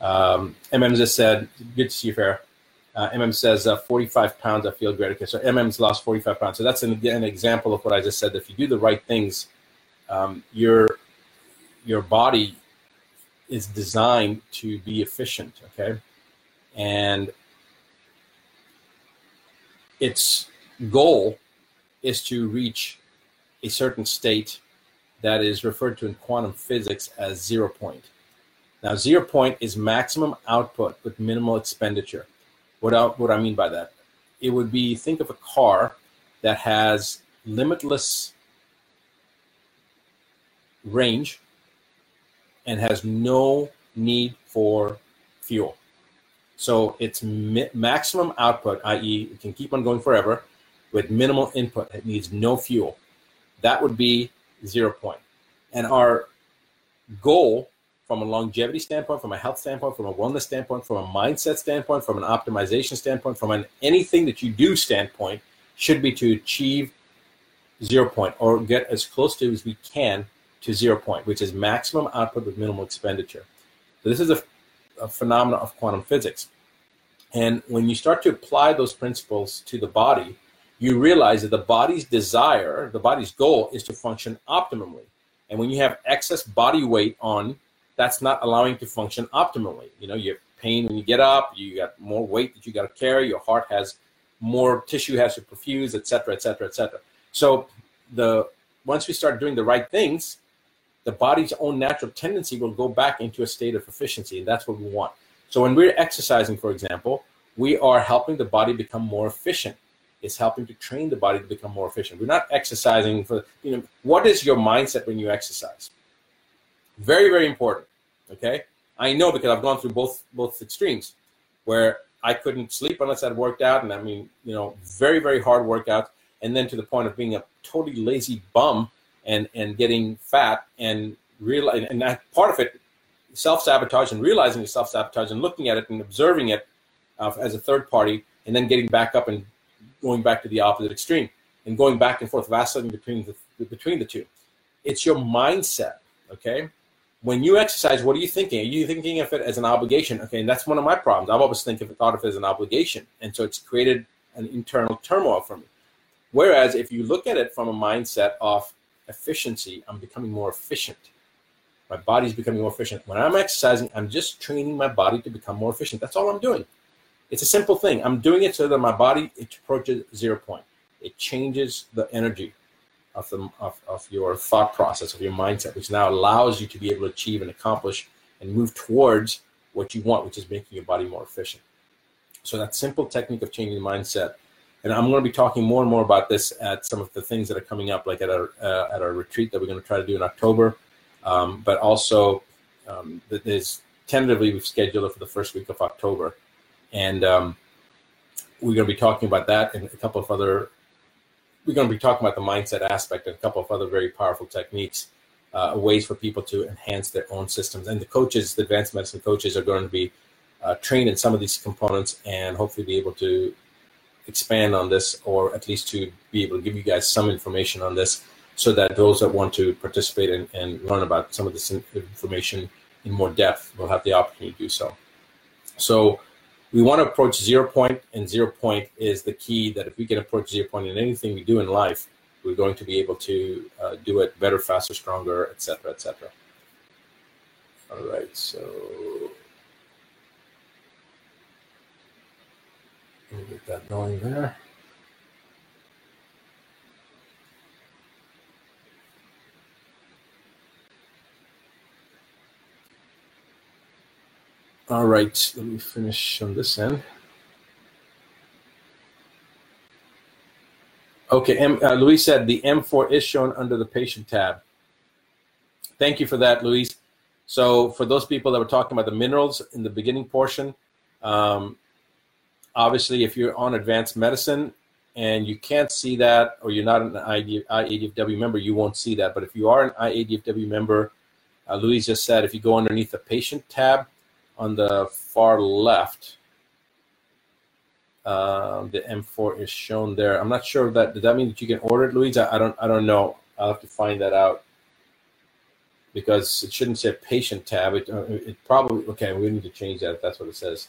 Um, MM just said, good to see you, Farah. Uh, MM says, uh, 45 pounds, I feel great. Okay, so MM's lost 45 pounds. So that's an, an example of what I just said. If you do the right things, um, your, your body is designed to be efficient, okay? And its goal is to reach a certain state that is referred to in quantum physics as zero point. Now, zero point is maximum output with minimal expenditure. What I, what I mean by that? It would be think of a car that has limitless range and has no need for fuel. So it's mi- maximum output, i.e., it can keep on going forever with minimal input. It needs no fuel. That would be zero point. And our goal from a longevity standpoint, from a health standpoint, from a wellness standpoint, from a mindset standpoint, from an optimization standpoint, from an anything that you do standpoint, should be to achieve zero point or get as close to as we can to zero point, which is maximum output with minimal expenditure. So this is a a phenomena of quantum physics. And when you start to apply those principles to the body, you realize that the body's desire, the body's goal is to function optimally. And when you have excess body weight on, that's not allowing to function optimally. You know, you have pain when you get up, you got more weight that you got to carry, your heart has more tissue has to perfuse, et cetera, et cetera, et cetera. So the once we start doing the right things, the body's own natural tendency will go back into a state of efficiency, and that's what we want. So when we're exercising, for example, we are helping the body become more efficient. It's helping to train the body to become more efficient. We're not exercising for you know what is your mindset when you exercise? Very, very important. Okay. I know because I've gone through both both extremes where I couldn't sleep unless I'd worked out, and I mean, you know, very, very hard workouts, and then to the point of being a totally lazy bum and and getting fat and real and that part of it self sabotage and realizing the self sabotage and looking at it and observing it uh, as a third party and then getting back up and going back to the opposite extreme and going back and forth vacillating between the between the two. It's your mindset okay? When you exercise what are you thinking? Are you thinking of it as an obligation? Okay and that's one of my problems. I've always think of it, thought of it as an obligation and so it's created an internal turmoil for me. Whereas if you look at it from a mindset of efficiency. I'm becoming more efficient. My body's becoming more efficient. When I'm exercising, I'm just training my body to become more efficient. That's all I'm doing. It's a simple thing. I'm doing it so that my body approaches zero point. It changes the energy of the of, of your thought process of your mindset, which now allows you to be able to achieve and accomplish and move towards what you want, which is making your body more efficient. So that simple technique of changing the mindset, and I'm going to be talking more and more about this at some of the things that are coming up, like at our uh, at our retreat that we're going to try to do in October, um, but also um, there's tentatively we've scheduled it for the first week of October, and um, we're going to be talking about that and a couple of other. We're going to be talking about the mindset aspect and a couple of other very powerful techniques, uh, ways for people to enhance their own systems. And the coaches, the advanced medicine coaches, are going to be uh, trained in some of these components and hopefully be able to expand on this or at least to be able to give you guys some information on this so that those that want to participate and, and learn about some of this information in more depth will have the opportunity to do so. So we want to approach zero point, and zero point is the key that if we can approach zero point in anything we do in life, we're going to be able to uh, do it better, faster, stronger, etc., etc. All right, so get that going there. All right, let me finish on this end. Okay, M, uh, Luis said the M4 is shown under the patient tab. Thank you for that, Luis. So for those people that were talking about the minerals in the beginning portion, um, obviously if you're on advanced medicine and you can't see that or you're not an IADFW member, you won't see that. But if you are an IADFW member, uh, Luis just said if you go underneath the patient tab, on the far left, uh, the M4 is shown there. I'm not sure that does that mean that you can order it, Louise? I, I don't I don't know. I'll have to find that out because it shouldn't say patient tab. It, uh, it probably okay. We need to change that if that's what it says.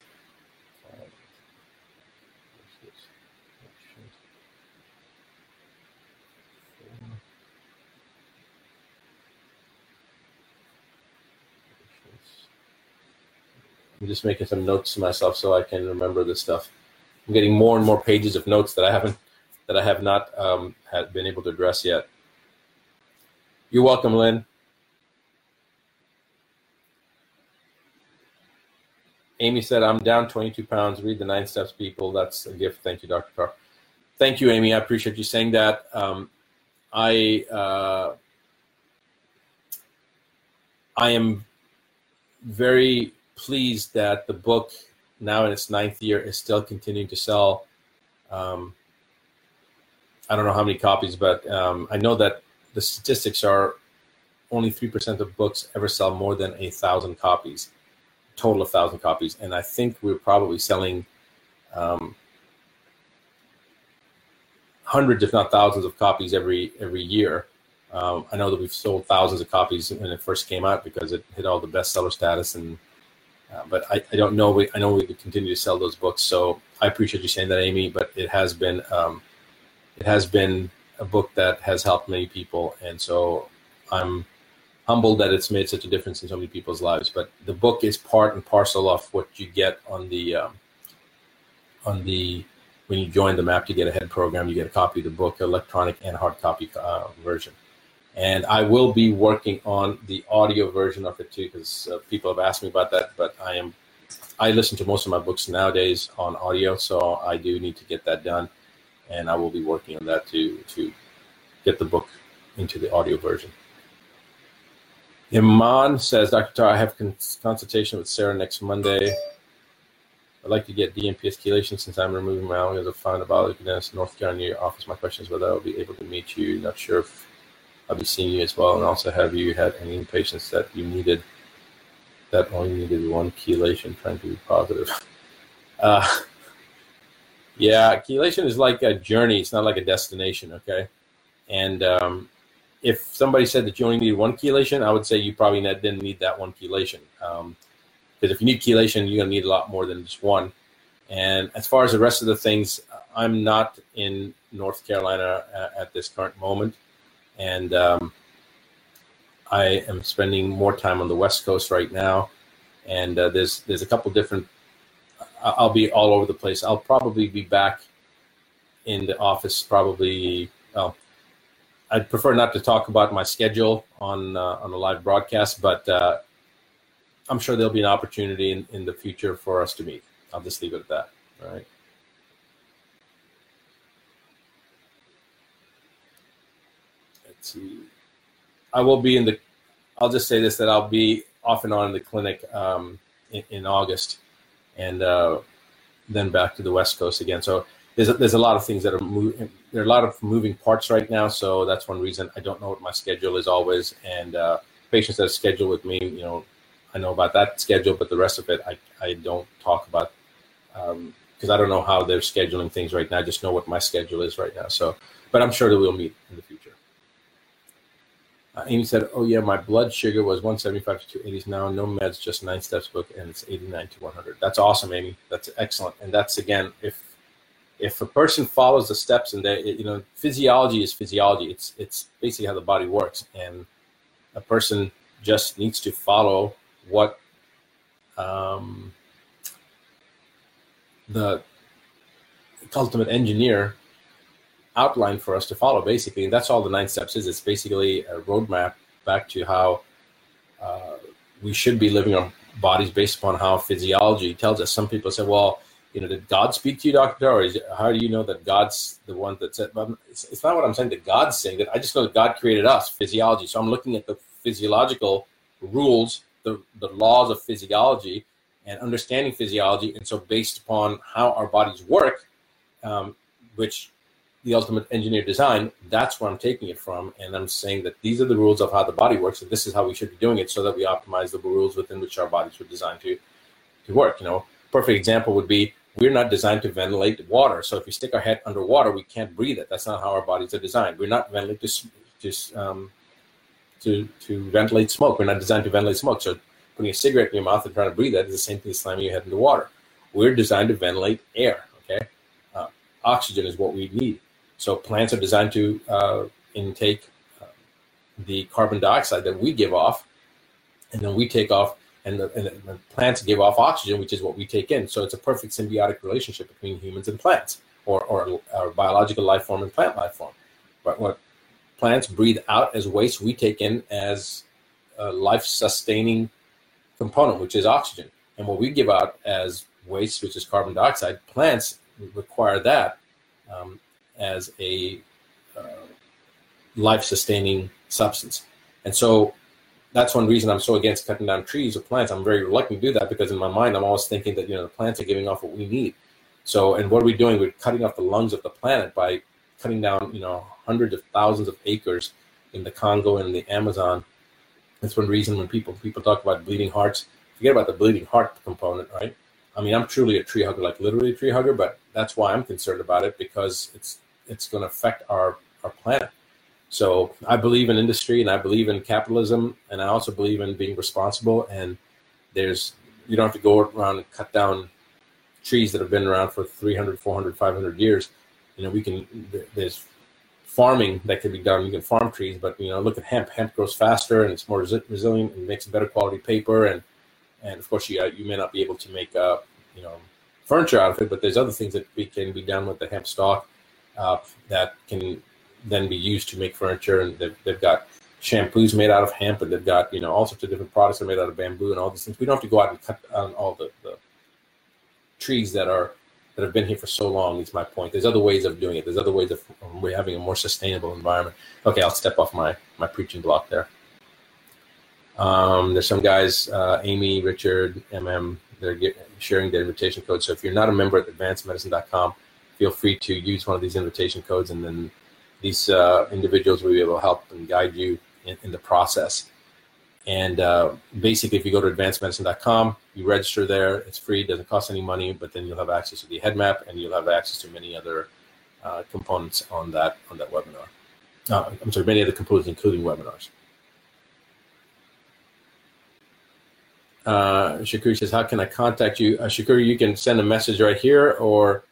I'm just making some notes to myself so I can remember this stuff. I'm getting more and more pages of notes that I haven't that I have not um, had been able to address yet. You're welcome, Lynn. Amy said, I'm down 22 pounds. Read the nine steps, people. That's a gift. Thank you, Dr. Carr. Thank you, Amy. I appreciate you saying that. Um, I uh, I am very pleased that the book, now in its ninth year, is still continuing to sell. Um, I don't know how many copies, but um, I know that the statistics are only 3% of books ever sell more than a thousand copies, total of thousand copies. And I think we're probably selling um, hundreds, if not thousands, of copies every every year. Um, I know that we've sold thousands of copies when it first came out because it hit all the bestseller status and uh, but I, I, don't know. We, I know we could continue to sell those books. So I appreciate you saying that, Amy. But it has been um, it has been a book that has helped many people, and so I'm humbled that it's made such a difference in so many people's lives. But the book is part and parcel of what you get on the um, on the when you join the Map to Get Ahead program. You get a copy of the book, electronic and hard copy uh, version and I will be working on the audio version of it too because uh, people have asked me about that. But I am I listen to most of my books nowadays on audio, so I do need to get that done, and I will be working on that to to get the book into the audio version. Iman says, Dr. Tar, I have cons- consultation with Sarah next Monday. I'd like to get DMPS chelation since I'm removing my own as a fund about North Carolina office. My question is whether I'll be able to meet you. Not sure if I'll be seeing you as well. And also, have you had any patients that you needed that only needed one chelation trying to be positive? Uh, yeah, chelation is like a journey. It's not like a destination. Okay. And um, if somebody said that you only need one chelation, I would say you probably didn't need that one chelation. Because um, if you need chelation, you're going to need a lot more than just one. And as far as the rest of the things, I'm not in North Carolina uh, at this current moment and um, I am spending more time on the West Coast right now. And uh, there's there's a couple different. I'll be all over the place. I'll probably be back in the office probably. Well, I'd prefer not to talk about my schedule on uh, on a live broadcast, but uh, I'm sure there'll be an opportunity in, in the future for us to meet. I'll just leave it at that. All right. I will be in the. I'll just say this: that I'll be off and on in the clinic um, in, in, August, and uh, then back to the West Coast again. So there's a, there's a lot of things that are moving. There are a lot of moving parts right now. So that's one reason I don't know what my schedule is always. And uh, patients that are scheduled with me, you know, I know about that schedule, but the rest of it I I don't talk about because um, I don't know how they're scheduling things right now. I just know what my schedule is right now. So, but I'm sure that we'll meet in the future. Uh, Amy said, "Oh yeah, my blood sugar was 175 to 280s now. No meds, just nine steps book, and it's 89 to 100. That's awesome, Amy. That's excellent. And that's again, if if a person follows the steps and they, you know, physiology is physiology. It's it's basically how the body works, and a person just needs to follow what um, the ultimate engineer outline for us to follow, basically. And that's all the nine steps is. It's basically a roadmap back to how uh, we should be living our bodies based upon how physiology tells us. Some people say, well, you know, did God speak to you, Dr. Or how do you know that God's the one that said, it's, it's not what I'm saying that God's saying that. I just know that God created us, physiology. So I'm looking at the physiological rules, the, the laws of physiology and understanding physiology. And so based upon how our bodies work, um, which the ultimate engineer design, that's where I'm taking it from. And I'm saying that these are the rules of how the body works, and this is how we should be doing it so that we optimize the rules within which our bodies were designed to, to work. You know, perfect example would be we're not designed to ventilate water. So if we stick our head underwater, we can't breathe it. That's not how our bodies are designed. We're not ventilated to, to, um, to, to ventilate smoke. We're not designed to ventilate smoke. So putting a cigarette in your mouth and trying to breathe that is the same thing as slamming your head into water. We're designed to ventilate air. Okay, uh, oxygen is what we need. So plants are designed to uh, intake uh, the carbon dioxide that we give off, and then we take off, and the, and the, plants give off oxygen, which is what we take in. So it's a perfect symbiotic relationship between humans and plants, or, or, or biological life form and plant life form. But what plants breathe out as waste, we take in as life sustaining component, which is oxygen. And what we give out as waste, which is carbon dioxide, plants require that um, as a uh, life sustaining substance. And so that's one reason I'm so against cutting down trees or plants. I'm very reluctant to do that because in my mind, I'm always thinking that, you know, the plants are giving off what we need. So, and what are we doing? We're cutting off the lungs of the planet by cutting down, you know, hundreds of thousands of acres in the Congo and the Amazon. That's one reason when people people talk about bleeding hearts, forget about the bleeding heart component, right? I mean, I'm truly a tree hugger, like literally a tree hugger, but that's why I'm concerned about it because it's it's going to affect our our planet. So I believe in industry and I believe in capitalism and I also believe in being responsible. And there's you don't have to go around and cut down trees that have been around for 300, 400, 500 years. You know, we can there's farming that can be done. You can farm trees, but you know, look at hemp. Hemp grows faster and it's more resilient and makes better quality paper. And and of course, you you may not be able to make uh, you know furniture out of it, but there's other things that can be done with the hemp stalk uh, that can then be used to make furniture. And they've, they've got shampoos made out of hemp, and they've got you know all sorts of different products that are made out of bamboo and all these things. We don't have to go out and cut down all the, the trees that are that have been here for so long. Is my point. There's other ways of doing it. There's other ways of um, having a more sustainable environment. Okay, I'll step off my my preaching block there. Um, there's some guys, uh, Amy, Richard, MM. They're get, sharing their invitation code. So if you're not a member at advancedmedicine.com, feel free to use one of these invitation codes, and then these uh, individuals will be able to help and guide you in, in the process. And uh, basically, if you go to advancedmedicine.com, you register there. It's free, doesn't cost any money, but then you'll have access to the head map and you'll have access to many other uh, components on that on that webinar. Uh, I'm sorry, many other components, including webinars. Uh, says, "How can I contact you?" Uh, you can send a message right here, or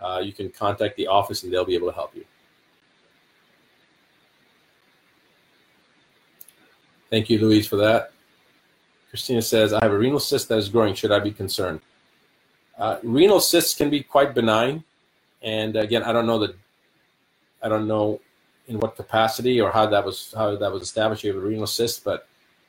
uh, you can contact the office, and they'll be able to help you. Thank you, Louise, for that. Christina says, I have a renal cyst that is growing. Should I be concerned? Uh, renal cysts can be quite benign. And again, I don't know that, I don't know in what capacity or how that was how that was established. You have a renal cyst, but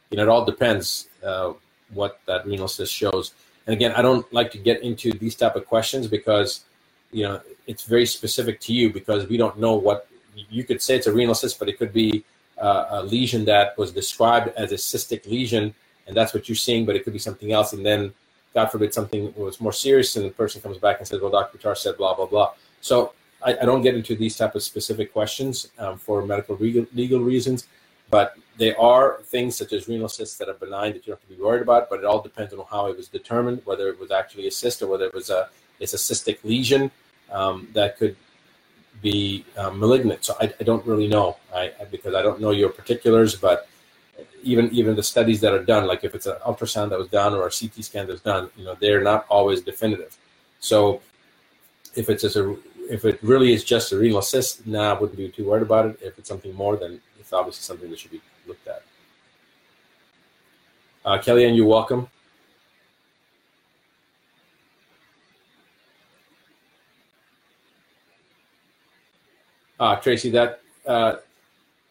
you know it all depends uh, what that renal cyst shows. And again, I don't like to get into these type of questions because you know it's very specific to you because we don't know what you could say it's a renal cyst, but it could be uh, a lesion that was described as a cystic lesion, and that's what you're seeing, but it could be something else. And then, God forbid, something was more serious, and the person comes back and says, "Well, Dr. Buttar said blah blah blah." So I, I don't get into these type of specific questions um, for medical legal, legal reasons, but there are things such as renal cysts that are benign that you don't have to be worried about. But it all depends on how it was determined, whether it was actually a cyst or whether it was a it's a cystic lesion um, that could be um, malignant. So I, I, don't really know I, because I don't know your particulars, but even even the studies that are done, like if it's an ultrasound that was done or a CT scan that's done, you know, they're not always definitive. So if it's just a if it really is just a renal cyst, nah, I wouldn't be too worried about it. If it's something more, then it's obviously something that should be looked at. Uh, Kellyanne, you're welcome. Uh, Tracy, that uh,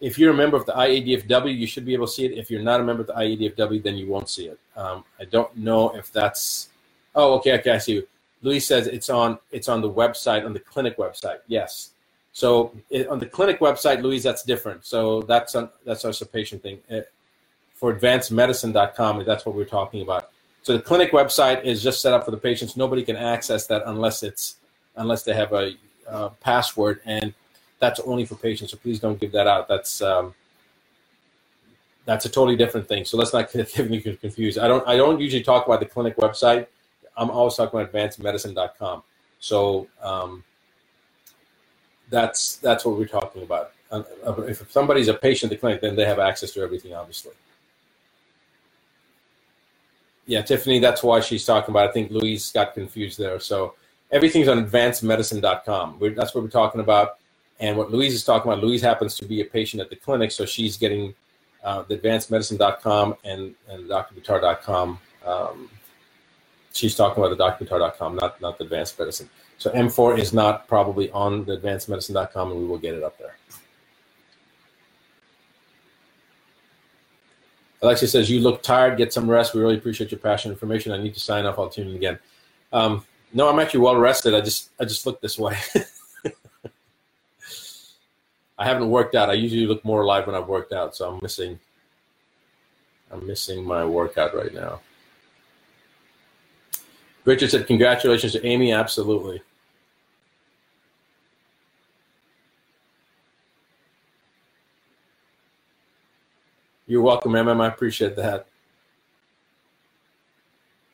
if you're a member of the IADFW, you should be able to see it. If you're not a member of the IADFW, then you won't see it. Um, I don't know if that's. Oh, okay, okay, I see. You. Louis says it's on it's on the website on the clinic website. Yes. So it, on the clinic website, Louis, that's different. So that's on, that's a patient thing. It, uh, for advancedmedicine.com, that's what we're talking about. So the clinic website is just set up for the patients. Nobody can access that unless it's unless they have a uh, password, and that's only for patients. So please don't give that out. That's um, that's a totally different thing. So let's not get me confused. I don't I don't usually talk about the clinic website. I'm always talking about advancedmedicine.com. So um, that's that's what we're talking about. Uh, if somebody's a patient at the clinic, then they have access to everything, obviously. Yeah, Tiffany, that's why she's talking about. I think Louise got confused there. So everything's on advancedmedicine.com. We're, that's what we're talking about. And what Louise is talking about, Louise happens to be a patient at the clinic, so she's getting uh, the advancedmedicine.com and, and drbuttar.com um, she's talking about the docbuttar.com, not not the advanced medicine. So M4 is not probably on the advancedmedicine.com, and we will get it up there. Alexia says, You look tired, get some rest. We really appreciate your passion information. I need to sign off. I'll tune in again. Um, no, I'm actually well rested. I just I just look this way. I haven't worked out. I usually look more alive when I've worked out, so I'm missing I'm missing my workout right now. Richard said, congratulations to Amy. Absolutely. You're welcome, MM. I appreciate that.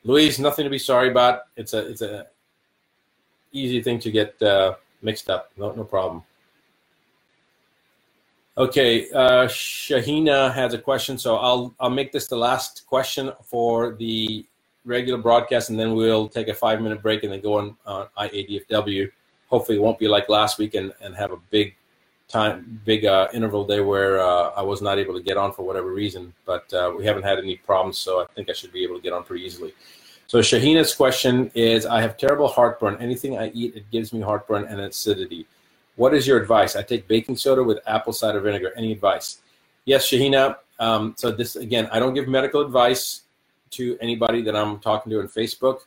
Louise, nothing to be sorry about. It's a it's a easy thing to get uh, mixed up. No no problem. Okay, uh, Shahina has a question, so I'll I'll make this the last question for the regular broadcast, and then we'll take a five minute break and then go on uh, IADFW. Hopefully, it won't be like last week and, and have a big time, big uh, interval day where uh, I was not able to get on for whatever reason. But uh, we haven't had any problems, so I think I should be able to get on pretty easily. So Shahina's question is: I have terrible heartburn. Anything I eat, it gives me heartburn and acidity. What is your advice? I take baking soda with apple cider vinegar. Any advice? Yes, Shahina. Um, so this again, I don't give medical advice to anybody that I'm talking to on Facebook,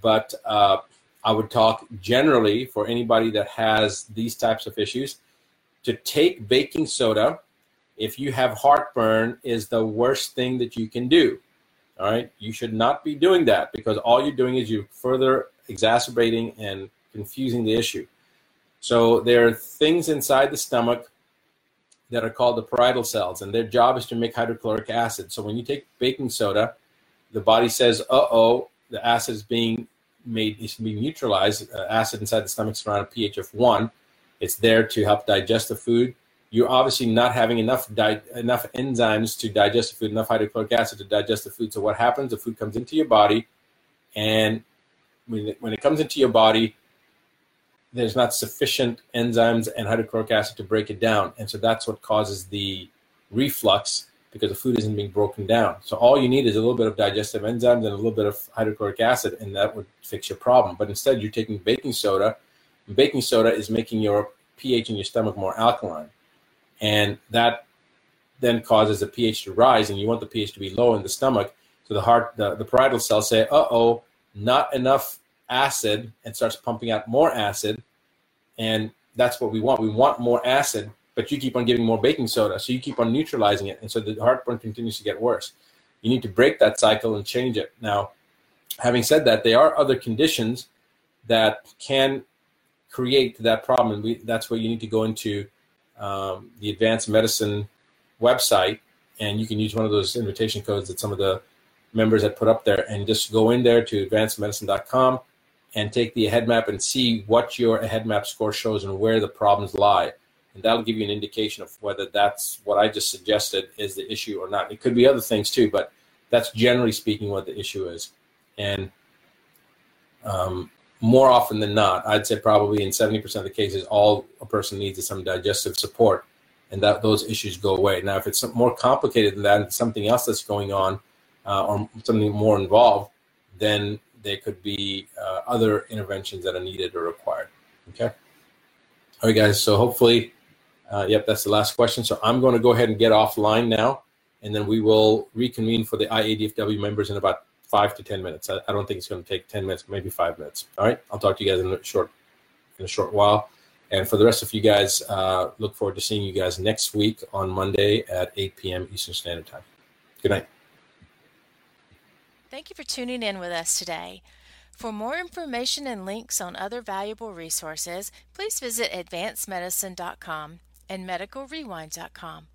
but uh, I would talk generally for anybody that has these types of issues to take baking soda if you have heartburn is the worst thing that you can do. All right, you should not be doing that because all you're doing is you're further exacerbating and confusing the issue. So there are things inside the stomach that are called the parietal cells, and their job is to make hydrochloric acid. So when you take baking soda, the body says, "Uh oh, the acid is being made is being neutralized. Uh, acid inside the stomach is around a pH of one. It's there to help digest the food. You're obviously not having enough di- enough enzymes to digest the food, enough hydrochloric acid to digest the food. So what happens? The food comes into your body, and when it, when it comes into your body, there's not sufficient enzymes and hydrochloric acid to break it down, and so that's what causes the reflux because the food isn't being broken down. So all you need is a little bit of digestive enzymes and a little bit of hydrochloric acid, and that would fix your problem. But instead, you're taking baking soda. Baking soda is making your pH in your stomach more alkaline. and that then causes the pH to rise, and you want the pH to be low in the stomach. So the heart, the, the parietal cells say, "Uh oh, not enough acid," and starts pumping out more acid, and that's what we want. We want more acid, but you keep on giving more baking soda, so you keep on neutralizing it, and so the heartburn continues to get worse. You need to break that cycle and change it. Now, having said that, there are other conditions that can create that problem, we, that's where you need to go into um, the advanced medicine website, and you can use one of those invitation codes that some of the members had put up there, and just go in there to advancedmedicine.com and take the head map and see what your head map score shows and where the problems lie. And that'll give you an indication of whether that's what I just suggested is the issue or not. It could be other things too, but that's generally speaking what the issue is. And um, more often than not, I'd say probably in 70% of the cases, all a person needs is some digestive support, and that those issues go away. Now, if it's more complicated than that, something else that's going on, uh, or something more involved, then there could be uh, other interventions that are needed or required. Okay. All right, guys. So hopefully, uh, yep, that's the last question. So I'm going to go ahead and get offline now, and then we will reconvene for the IADFW members in about five to ten minutes. I, I don't think it's going to take ten minutes, maybe five minutes. All right. I'll talk to you guys in a short, in a short while. And for the rest of you guys, uh, look forward to seeing you guys next week on Monday at 8 p.m. Eastern Standard Time. Good night. Thank you for tuning in with us today. For more information and links on other valuable resources, please visit advancedmedicine.com and medicalrewind.com.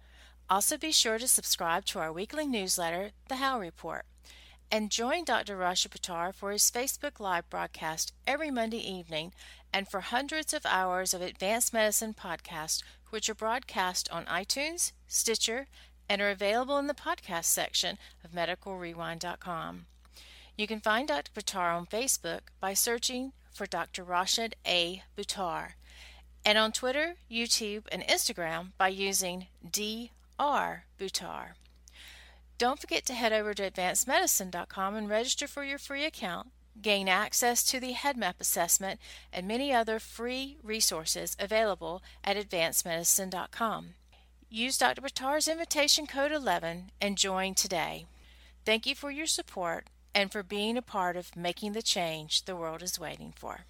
Also, be sure to subscribe to our weekly newsletter, The How Report, and join Dr. Rashid Buttar for his Facebook Live broadcast every Monday evening and for hundreds of hours of advanced medicine podcasts, which are broadcast on iTunes, Stitcher, and are available in the podcast section of medicalrewind.com. You can find Dr. Buttar on Facebook by searching for Dr. Rashid A. Buttar, and on Twitter, YouTube, and Instagram by using Dr. Buttar. Don't forget to head over to advancedmedicine.com and register for your free account, gain access to the HeadMap assessment, and many other free resources available at advancedmedicine.com. Use Dr. Buttar's invitation code 11 and join today. Thank you for your support and for being a part of making the change the world is waiting for.